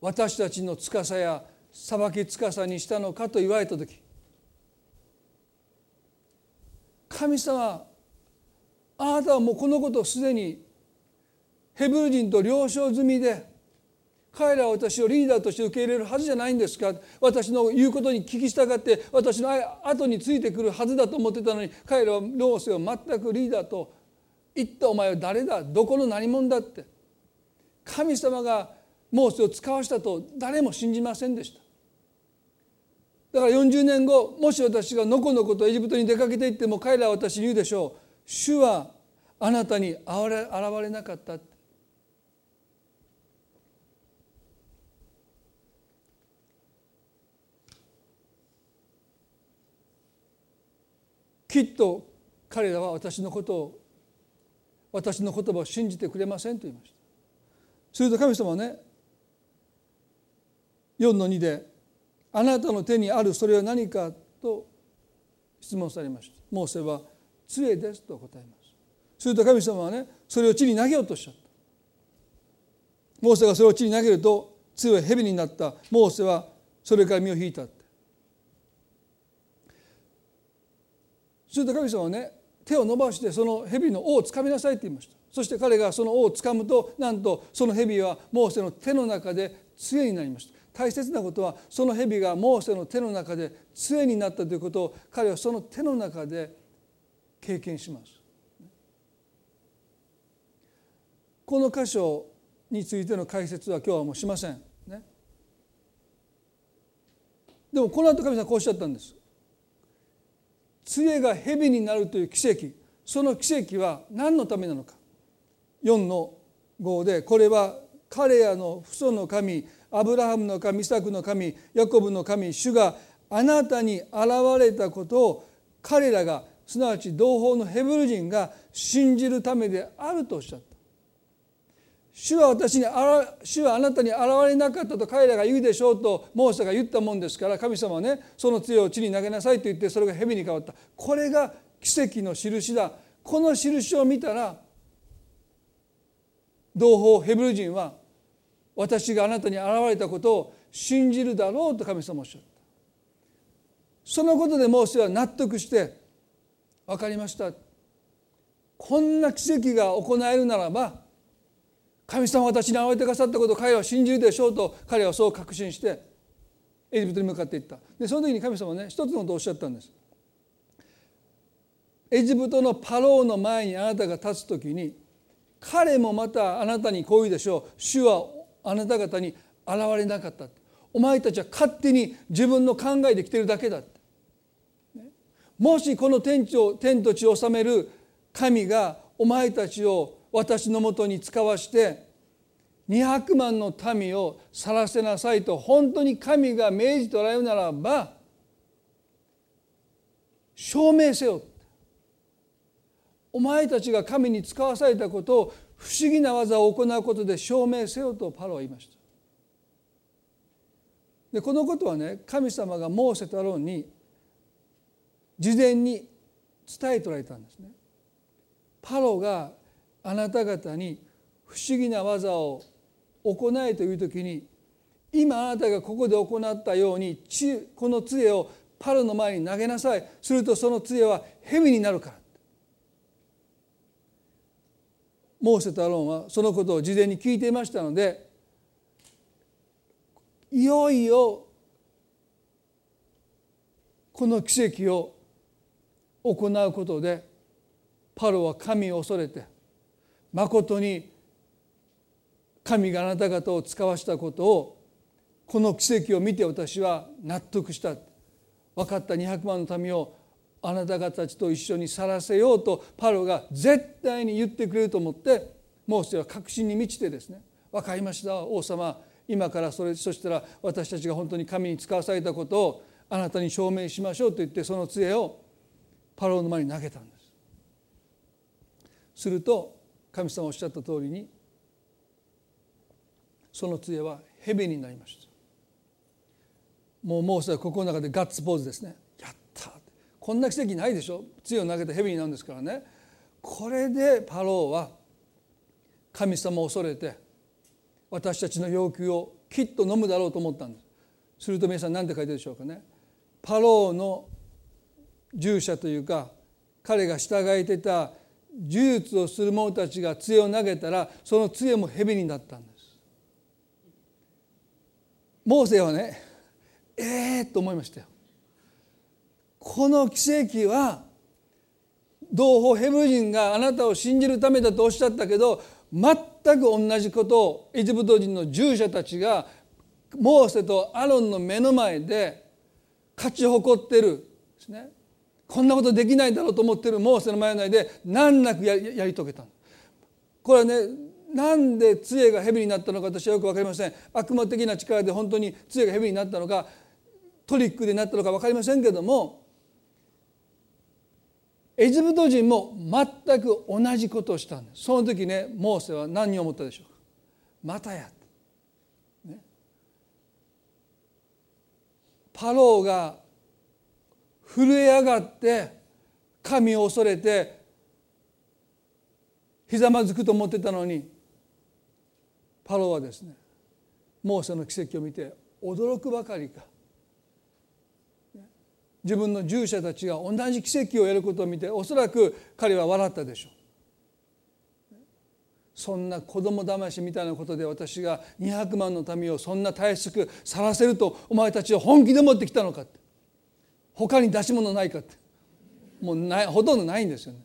私たちの司や裁き司にしたのかと言われた時神様あなたはもうこのことをすでにヘブル人と了承済みで彼らは私をリーダーとして受け入れるはずじゃないんですか？私の言うことに聞き従って私の後についてくるはずだと思ってたのに彼らはローセを全くリーダーと言ったお前は誰だ？どこの何者だって。神様がモーセを使わしたと誰も信じませんでした。だから40年後もし私がのこのことエジプトに出かけていっても彼らは私に言うでしょう。主はあなたに現れなかったきっと彼らは私のことを私の言葉を信じてくれませんと言いました。すると神様はね4の2であなたの手にあるそれは何かと質問されました。モーセは杖ですと答えます。すると神様はねそれを地に投げようとしちゃった。モーセがそれを地に投げると杖は蛇になった。モーセはそれから身を引いたってすると神様はね手を伸ばしてその蛇の尾をつかみなさいって言いましたそして彼がその尾をつかむとなんとその蛇はモーセの手の中で杖になりました大切なことはその蛇がモーセの手の中で杖になったということを彼はその手の中で経験します。この箇所についての解説は今日はもうしません。ね、でもこの後神様こうおっしゃったんです。杖が蛇になるという奇跡。その奇跡は何のためなのか。4の5でこれは彼らの父祖の神アブラハムの神イサクの神ヤコブの神主があなたに現れたことを彼らがすなわち同胞のヘブル人が信じるためであるとおっしゃった。主は私に主はあなたに現れなかったと彼らが言うでしょうとモーセが言ったもんですから神様はねその杖を地に投げなさいと言ってそれが蛇に変わった。これが奇跡の印だ。この印を見たら同胞ヘブル人は私があなたに現れたことを信じるだろうと神様おっしゃった。そのことでモーセは納得して分かりました。こんな奇跡が行えるならば神様私に憐れてくださったことを彼は信じるでしょうと彼はそう確信してエジプトに向かっていった。でその時に神様はね一つのことをおっしゃったんです。エジプトのパローの前にあなたが立つ時に彼もまたあなたにこう言うでしょう。主はあなた方に現れなかった。お前たちは勝手に自分の考えで来てるだけだ。もしこの天地を天と地を治める神がお前たちを私のもとに使わして200万の民を去らせなさいと本当に神が命じておられるならば証明せよ。お前たちが神に使わされたことを不思議な技を行うことで証明せよとパロは言いました。でこのことはね神様がモーセとアロンに事前に伝えておられたんですね。パロがあなた方に不思議な技を行えという時に今あなたがここで行ったようにこの杖をパロの前に投げなさい。するとその杖は蛇になるから。モーセとアロンはそのことを事前に聞いていましたのでいよいよこの奇跡を行うことでパロは神を恐れてまことに神があなた方を使わしたことをこの奇跡を見て私は納得した。分かった。200万の民をあなた方たちと一緒に去らせようとパロが絶対に言ってくれると思ってモーセは確信に満ちてですね。分かりました。王様今からそれそしたら私たちが本当に神に使わされたことをあなたに証明しましょうと言ってその杖をパロの前に投げたんです。すると神様おっしゃった通りにその杖は蛇になりました。もうモーセはここの中でガッツポーズですね。やった。こんな奇跡ないでしょ。杖を投げて蛇になるんですからね。これでパローは神様を恐れて私たちの要求をきっと飲むだろうと思ったんです。すると皆さん何て書いてるでしょうかね。パローの従者というか彼が従えてた呪術をする者たちが杖を投げたらその杖も蛇になったんです。モーセはねええー、と思いましたよ。この奇跡は同胞ヘブ人があなたを信じるためだとおっしゃったけど全く同じことをエジプト人の従者たちがモーセとアロンの目の前で勝ち誇ってるですね。こんなことできないだろうと思ってるモーセの前内で難なくやり遂げたこれはねなんで杖が蛇になったのか私はよく分かりません。悪魔的な力で本当に杖が蛇になったのかトリックでなったのか分かりませんけどもエジプト人も全く同じことをしたんです。その時ねモーセは何を思ったでしょうか。またや、パローが震え上がって神を恐れてひざまずくと思ってたのにパロはですねモーセの奇跡を見て驚くばかりか。自分の従者たちが同じ奇跡をやることを見ておそらく彼は笑ったでしょう。そんな子供騙しみたいなことで私が200万の民をそんな大しくさらせるとお前たちは本気で持ってきたのかって。他に出し物ないかってもうないほとんどないんですよね。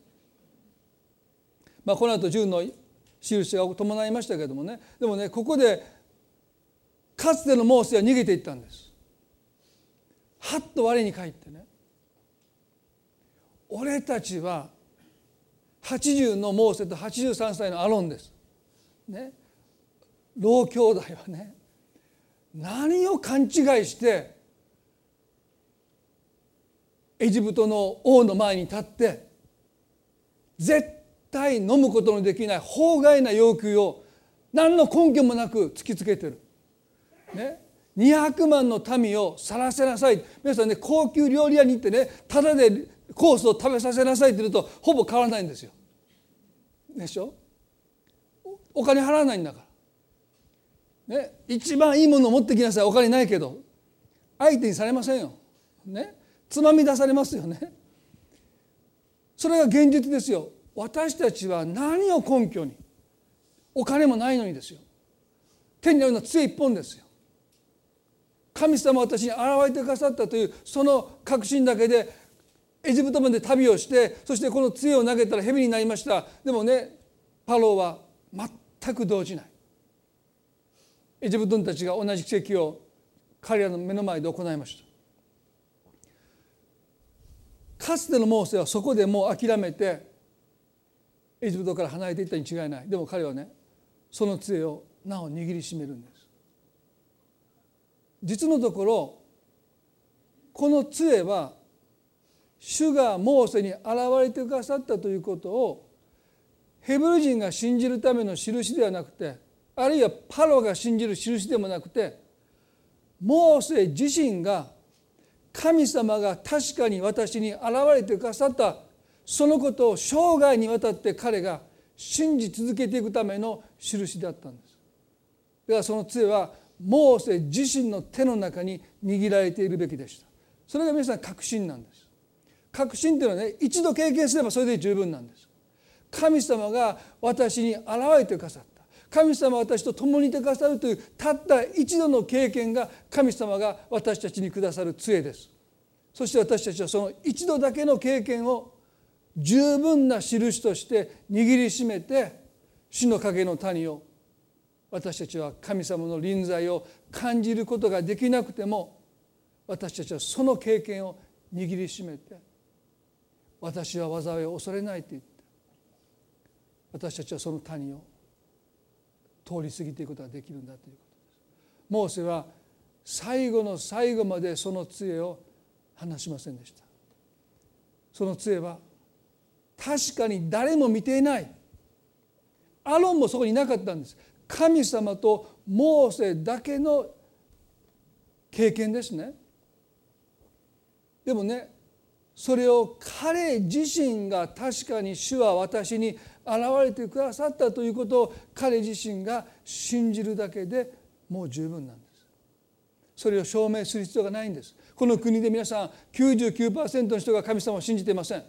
まあ、この後10の印が伴いましたけどもねでもねここでかつてのモーセは逃げていったんです。はっと我に返ってね俺たちは80のモーセと83歳のアロンです。ね老兄弟はね何を勘違いしてエジプトの王の前に立って絶対飲むことのできない法外な要求を何の根拠もなく突きつけてる。ね、200万の民を去らせなさい皆さんね高級料理屋に行ってねただでコースを食べさせなさいって言うとほぼ変わらないんですよ。でしょ？お金払わないんだから。ね、一番いいものを持ってきなさいお金ないけど相手にされませんよ。ね、つまみ出されますよね。それが現実ですよ。私たちは何を根拠にお金もないのにですよ。手にあるのは杖一本ですよ。神様は私に現れてくださったというその確信だけでエジプトまで旅をしてそしてこの杖を投げたら蛇になりました。でもねパローは全く動じない。エジプト人たちが同じ奇跡を彼らの目の前で行いました。かつてのモーセはそこでもう諦めてエジプトから離れていったに違いない。でも彼はねその杖をなお握りしめるんです。実のところこの杖は主がモーセに現れてくださったということをヘブル人が信じるための印ではなくてあるいはパロが信じる印でもなくてモーセ自身が神様が確かに私に現れてくださった。そのことを生涯にわたって彼が信じ続けていくための印であったんです。だからその杖はモーセ自身の手の中に握られているべきでした。それが皆さん確信なんです。確信というのはね一度経験すればそれで十分なんです。神様が私に現れてくださった。神様は私と共にいてくださるというたった一度の経験が神様が私たちにくださる杖です。そして私たちはその一度だけの経験を十分な印として握りしめて死の影の谷を私たちは神様の臨在を感じることができなくても私たちはその経験を握りしめて私は災いを恐れないと言って私たちはその谷を通り過ぎていくことができるんだということです。モーセは最後の最後までその杖を離しませんでした。その杖は確かに誰も見ていないアロンもそこにいなかったんです神様とモーセだけの経験ですねでもねそれを彼自身が確かに主は私に現れてくださったということを彼自身が信じるだけでもう十分なんです。それを証明する必要がないんです。この国で皆さん99%の人が神様を信じていません。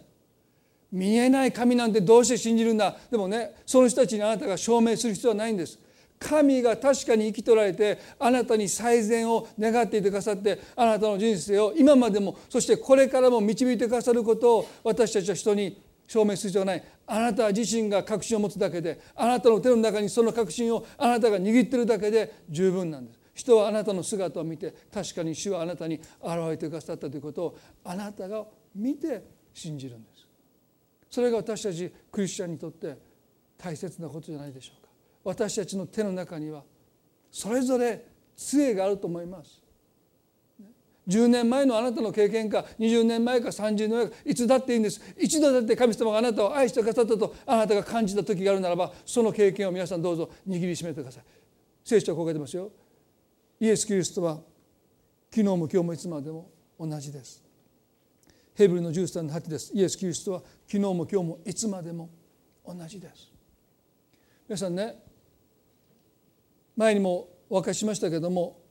見えない神なんてどうして信じるんだ。でもねその人たちにあなたが証明する必要はないんです。神が確かに生き取られてあなたに最善を願っていてくださってあなたの人生を今までもそしてこれからも導いてくださることを私たちは人に証明する必要がない。あなた自身が確信を持つだけであなたの手の中にその確信をあなたが握ってるだけで十分なんです。人はあなたの姿を見て確かに主はあなたに現れてくださったということをあなたが見て信じるんです。それが私たちクリスチャンにとって大切なことじゃないでしょうか。私たちの手の中にはそれぞれ杖があると思います。10年前のあなたの経験か20年前か30年前かいつだっていいんです。一度だって神様があなたを愛してくださったとあなたが感じた時があるならばその経験を皆さんどうぞ握りしめてください。聖書はこう書いてますよ。イエス・キリストは昨日も今日もいつまでも同じです。ヘブルの13の8です。イエス・キリストは昨日も今日もいつまでも同じです。皆さんね前にもお明かししましたけども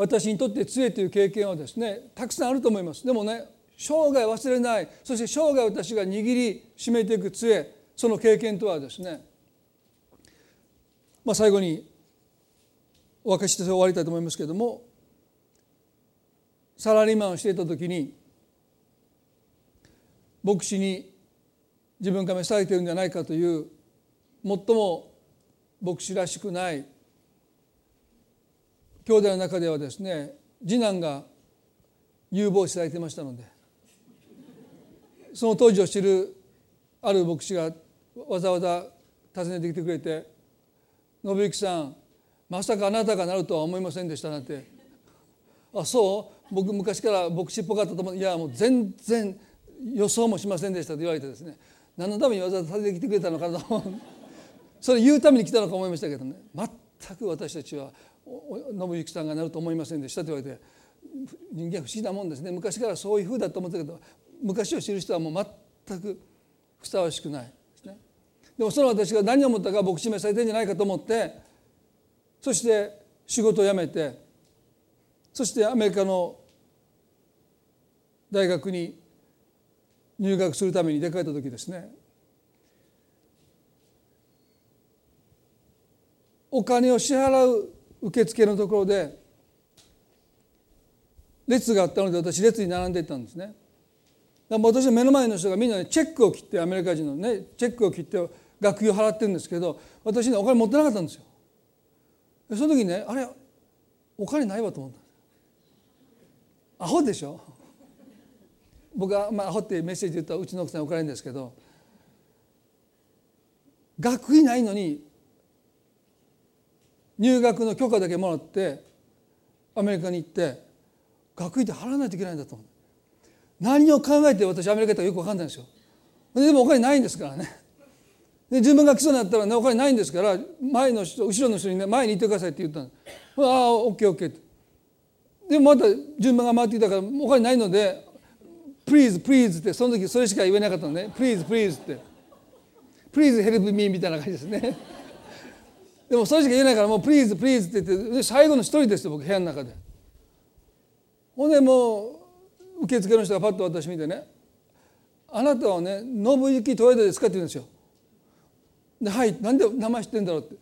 私にとって杖という経験はですねたくさんあると思います。でもね生涯忘れない。そして生涯私が握りしめていく杖その経験とはですねまあ最後にお明かしして終わりたいと思いますけれどもサラリーマンをしていた時に牧師に自分が召されているんじゃないかという最も牧師らしくない兄弟の中ではですね次男が有望視されてましたのでその当時を知るある牧師がわざわざ訪ねてきてくれて「信之さんまさかあなたがなるとは思いませんでした」なんて「あそう？僕昔から牧師っぽかったと思う。いやもう全然予想もしませんでした」と言われてですね。何のためにわざわざ訪ねてきてくれたのかなと。それ言うために来たのか思いましたけどね。全く私たちは信行さんがなると思いませんでしたと言われて人間不思議なもんですね。昔からそういうふうだと思ったけど昔を知る人はもう全くふさわしくないですね。でもその私が何を思ったか牧師名されてんじゃないかと思ってそして仕事を辞めてそしてアメリカの大学に入学するために出かけた時ですね。お金を支払う受付のところで列があったので私列に並んでいったんですね。私の目の前の人がみんな、ね、チェックを切ってアメリカ人のねチェックを切って学費を払ってるんですけど私ねお金持ってなかったんですよ。その時にねあれお金ないわと思ったアホでしょ。僕は、まあ、アホってメッセージ言ったらうちの奥さんに怒られるんですけど学費ないのに入学の許可だけもらってアメリカに行って学費って払わないといけないんだと思う。何を考えて私アメリカ行ったかよく分かんないんですよ。でもお金ないんですからね。で自分が基礎になったら、ね、お金ないんですから前の人後ろの人にね前に行ってくださいって言ったんです。ああオッケーオッケー。ってでもまた順番が回ってきたからお金ないので「please please」ってその時それしか言えなかったのね「please please」って「please help me」みたいな感じですね。でもそれしか言えないからもう「please please」って言って最後の一人ですよ僕部屋の中で。ほんでもう受付の人がパッと私見てね「あなたはね信行豊田ですか?」って言うんですよ。で「はいなんで名前知ってんだろう」って。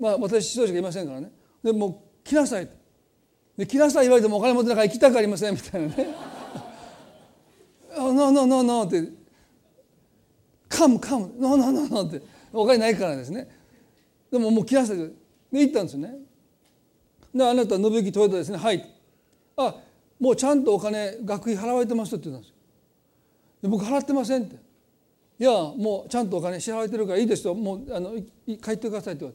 まあ私一人しかいませんからね。でもう来なさい。で来なさい言われてもお金持ってないから行きたくありませんみたいなね 「ノーノーノーノー」って「カムカム。ノーノーノーノー」ってお金ないからですね。でももう来なさいで行ったんですよね。であなた信行豊田ですね。はい。あもうちゃんとお金学費払われてますって言ったんですよ。で僕払ってませんって。いやもうちゃんとお金支払われてるからいいですよ。もうあの帰ってくださいって言わ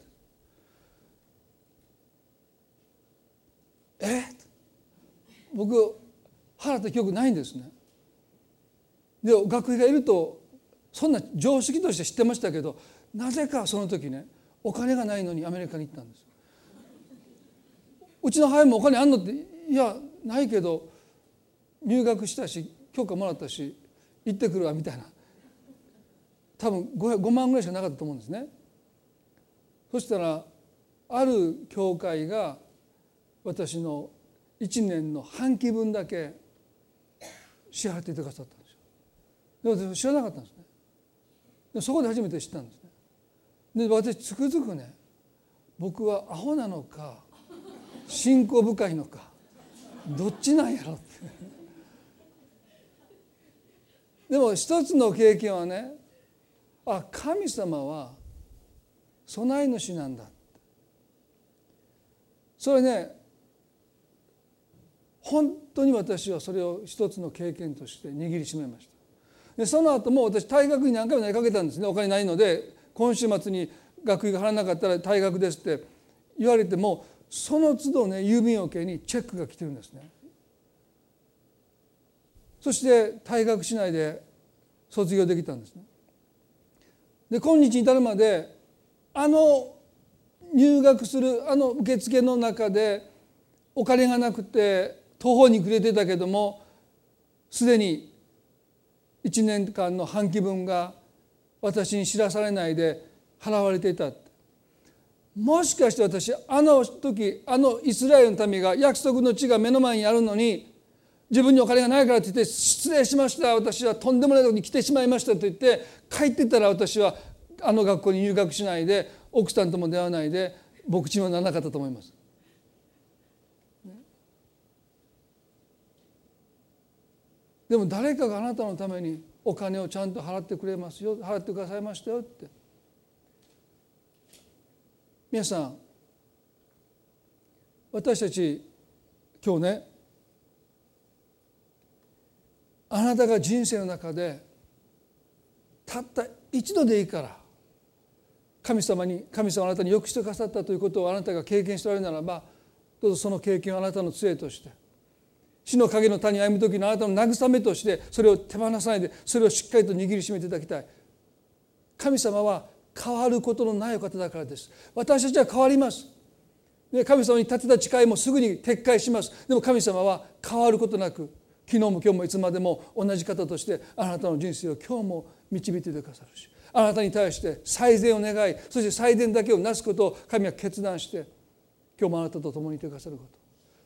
れて。え？僕払った記憶ないんですね。で学費がいるとそんな常識として知ってましたけどなぜかその時ねお金がないのにアメリカに行ったんです。うちの母もお金あんのっていやないけど入学したし許可もらったし行ってくるわみたいな。多分 5, 5万ぐらいしかなかったと思うんですね。そしたらある教会が私の1年の半期分だけ支払っていてくださったんですよ。でも知らなかったんですね。そこで初めて知ったんです。で私つくづくね僕はアホなのか信仰深いのかどっちなんやろって。でも一つの経験はねあ神様は備え主なんだ。それね本当に私はそれを一つの経験として握りしめました。でその後も私退学に何回も投げかけたんですね。お金ないので今週末に学費が払わなかったら退学ですって言われてもその都度ね郵便受けにチェックが来てるんですね。そして退学しないで卒業できたんですね。で今日に至るまであの入学するあの受付の中でお金がなくて途方に暮れてたけどもすでに1年間の半期分が私に知らされないで払われていたもしかして私あの時あのイスラエルの民が約束の地が目の前にあるのに自分にお金がないからって言って失礼しました私はとんでもないとこに来てしまいましたと言って帰ってたら私はあの学校に入学しないで奥さんとも出会わないで牧師もならなかったと思います。でも誰かがあなたのためにお金をちゃんと払ってくれますよ払ってくださいましたよって。皆さん私たち今日ねあなたが人生の中でたった一度でいいから神様に神様あなたによくしてくださったということをあなたが経験しておられるならばどうぞその経験をあなたの杖として死の影の谷に歩む時のあなたの慰めとしてそれを手放さないでそれをしっかりと握りしめていただきたい。神様は変わることのないお方だからです。私たちは変わります。神様に立てた誓いもすぐに撤回します。でも神様は変わることなく昨日も今日もいつまでも同じ方としてあなたの人生を今日も導いてくださるしあなたに対して最善を願いそして最善だけをなすことを神は決断して今日もあなたと共にいてくださること。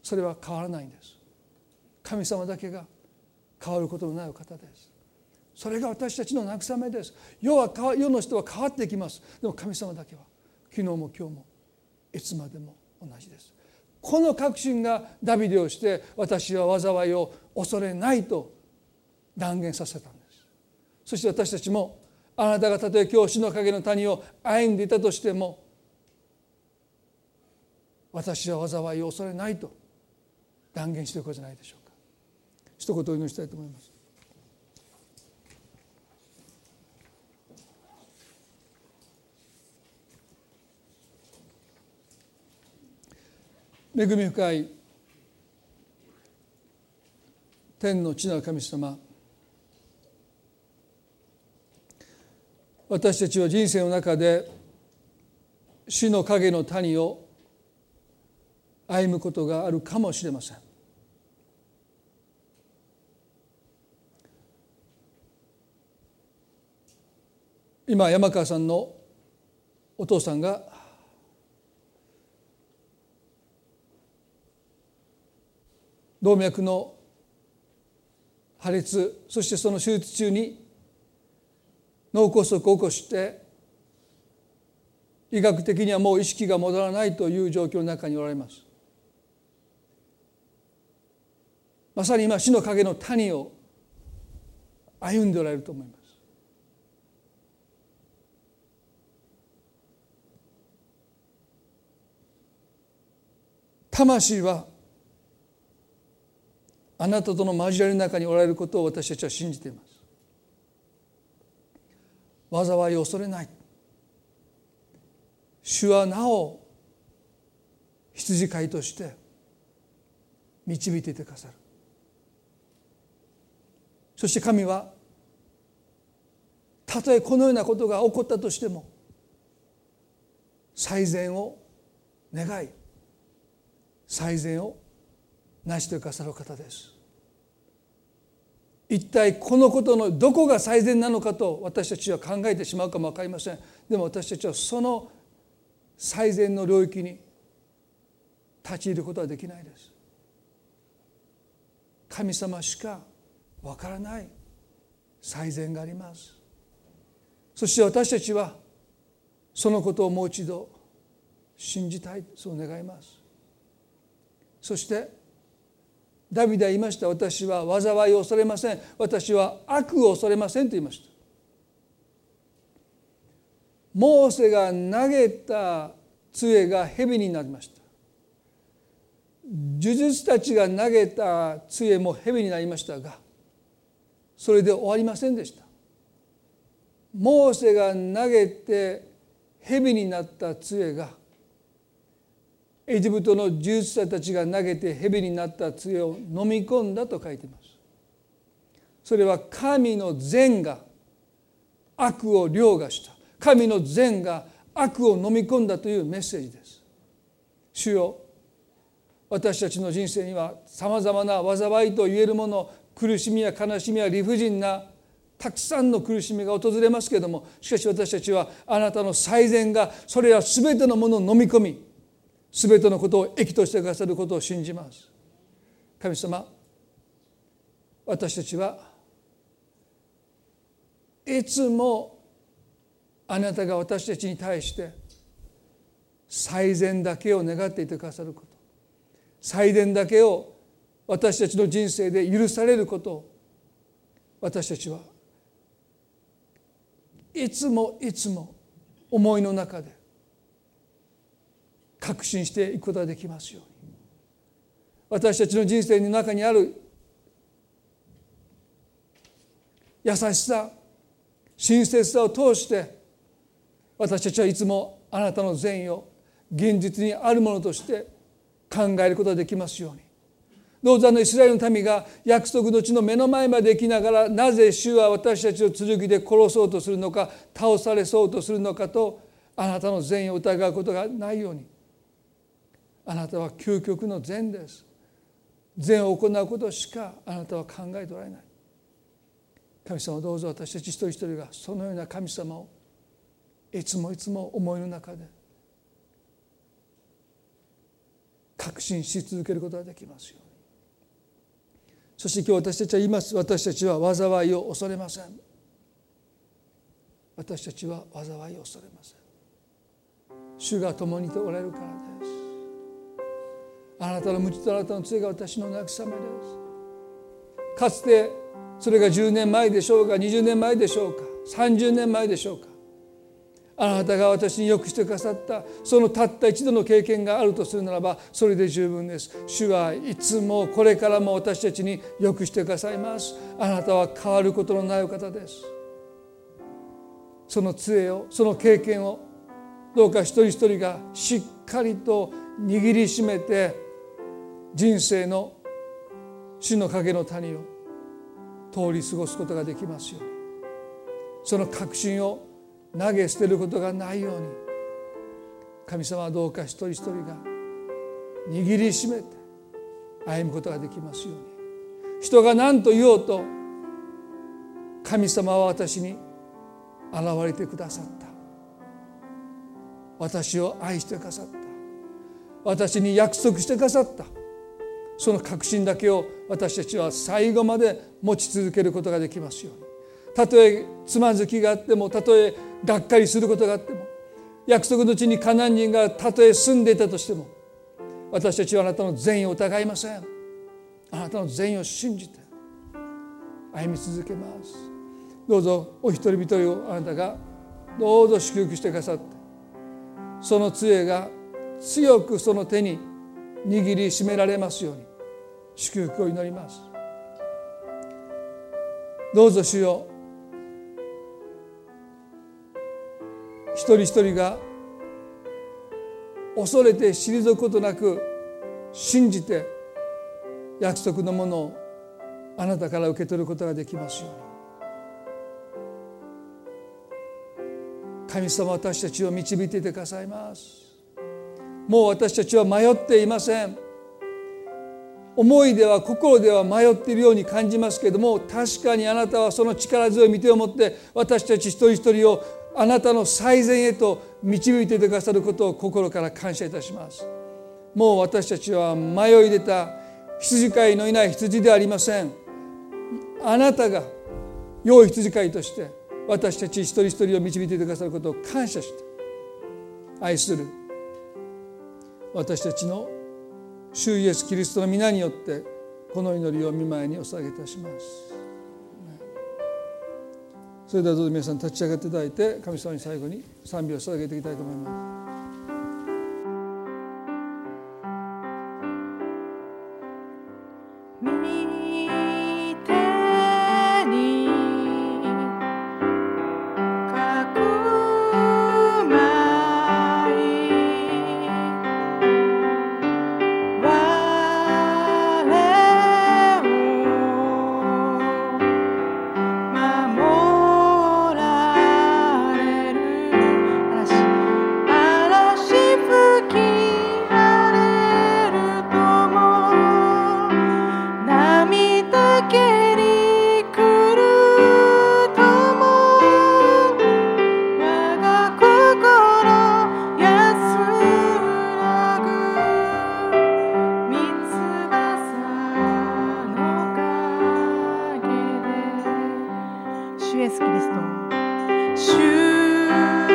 それは変わらないんです。神様だけが変わることのないお方です。それが私たちの慰めです。世は世の人は変わっていきます。でも神様だけは昨日も今日もいつまでも同じです。この確信がダビデをして私は災いを恐れないと断言させたんです。そして私たちもあなたがたとえ今日死の影の谷を歩んでいたとしても私は災いを恐れないと断言していくことじゃないでしょう。か一言お祈りしたいと思います。恵み深い天の地なる神様私たちは人生の中で死の影の谷を歩むことがあるかもしれません。今山川さんのお父さんが動脈の破裂そしてその手術中に脳梗塞を起こして医学的にはもう意識が戻らないという状況の中におられます。まさに今死の影の谷を歩んでおられると思います。魂はあなたとの交わりの中におられることを私たちは信じています。災いを恐れない。主はなお羊飼いとして導いていてくださる。そして神はたとえこのようなことが起こったとしても最善を願い最善を成してくださる方です。一体このことのどこが最善なのかと私たちは考えてしまうかも分かりません。でも私たちはその最善の領域に立ち入ることはできないです。神様しかわからない最善があります。そして私たちはそのことをもう一度信じたいそう願います。そしてダビデは言いました。私は災いを恐れません。私は悪を恐れませんと言いました。モーセが投げた杖が蛇になりました。呪術たちが投げた杖も蛇になりましたがそれで終わりませんでした。モーセが投げて蛇になった杖がエジプトの呪術者たちが投げて蛇になった杖を飲み込んだと書いています。それは神の善が悪を凌駕した。神の善が悪を飲み込んだというメッセージです。主よ私たちの人生にはさまざまな災いと言えるもの苦しみや悲しみや理不尽なたくさんの苦しみが訪れますけれどもしかし私たちはあなたの最善がそれら全てのものを飲み込み全てのことを益としてくださることを信じます。神様私たちはいつもあなたが私たちに対して最善だけを願っていてくださること最善だけを私たちの人生で許されることを私たちはいつもいつも思いの中で確信していくことができますように。私たちの人生の中にある優しさ親切さを通して私たちはいつもあなたの善意を現実にあるものとして考えることができますように。どうぞあのイスラエルの民が約束の地の目の前まで行きながらなぜ主は私たちを剣で殺そうとするのか倒されそうとするのかとあなたの善意を疑うことがないようにあなたは究極の善です。善を行うことしかあなたは考えておられない。神様どうぞ私たち一人一人がそのような神様をいつもいつも思いの中で確信し続けることができますように。そして今日私たちは言います。私たちは災いを恐れません。私たちは災いを恐れません。主が共にいておられるからです。あなたの無知とあなたの杖が私の慰めです。かつてそれが10年前でしょうか20年前でしょうか30年前でしょうか。あなたが私によくしてくださったそのたった一度の経験があるとするならばそれで十分です。主はいつもこれからも私たちによくしてくださいます。あなたは変わることのないお方です。その杖をその経験をどうか一人一人がしっかりと握りしめて人生の死の影の谷を通り過ごすことができますように。その確信を投げ捨てることがないように神様はどうか一人一人が握りしめて歩むことができますように。人が何と言おうと神様は私に現れてくださった。私を愛してくださった。私に約束してくださった。その確信だけを私たちは最後まで持ち続けることができますように。たとえつまずきがあってもたとえがっかりすることがあっても約束の地にカナン人がたとえ住んでいたとしても私たちはあなたの善意を疑いません。あなたの善意を信じて歩み続けます。どうぞお一人一人をあなたがどうぞ祝福してくださってその杖が強くその手に握りしめられますように祝福を祈ります。どうぞ主よ一人一人が恐れて退くことなく信じて約束のものをあなたから受け取ることができますように。神様私たちを導いていてくださいます。もう私たちは迷っていません。思いでは心では迷っているように感じますけれども確かにあなたはその力強い見てを持って私たち一人一人をあなたの最善へと導いてくださることを心から感謝いたします。もう私たちは迷い出た羊飼いのいない羊ではありません。あなたが良い羊飼いとして私たち一人一人を導いてくださることを感謝して愛する私たちの主イエスキリストの皆によってこの祈りを見舞いにお捧げいたしますそれではどうぞ皆さん立ち上がっていただいて神様に最後に賛美を捧げていきたいと思います。主イエスキリスト。主。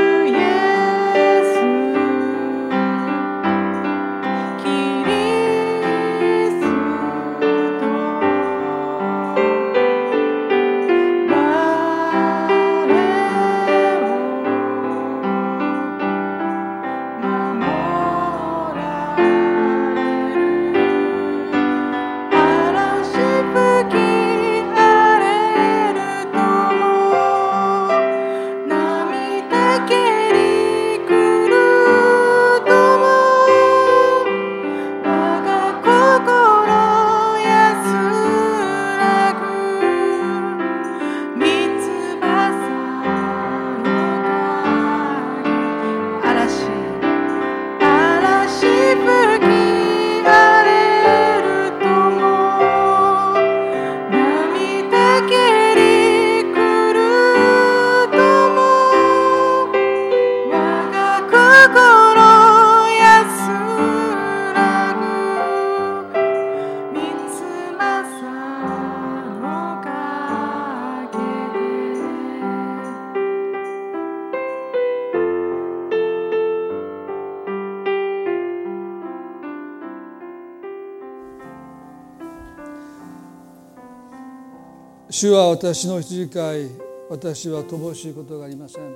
主は私の羊飼い私は乏しいことがありません。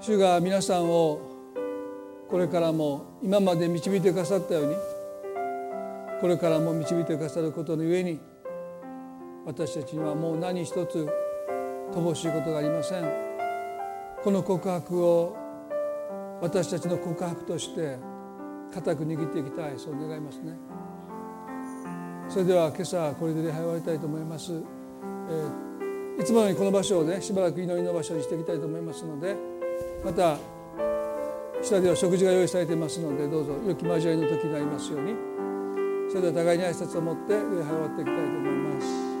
主が皆さんをこれからも今まで導いてくださったようにこれからも導いてくださることのゆえに私たちにはもう何一つ乏しいことがありません。この告白を私たちの告白として固く握っていきたいそう願いますね。それでは今朝これで礼拝終わりたいと思います、えー、いつものようにこの場所をねしばらく祈りの場所にしていきたいと思いますのでまた下では食事が用意されていますのでどうぞ良き交わりの時になりますように。それでは互いに挨拶を持って礼拝を終わっていきたいと思います。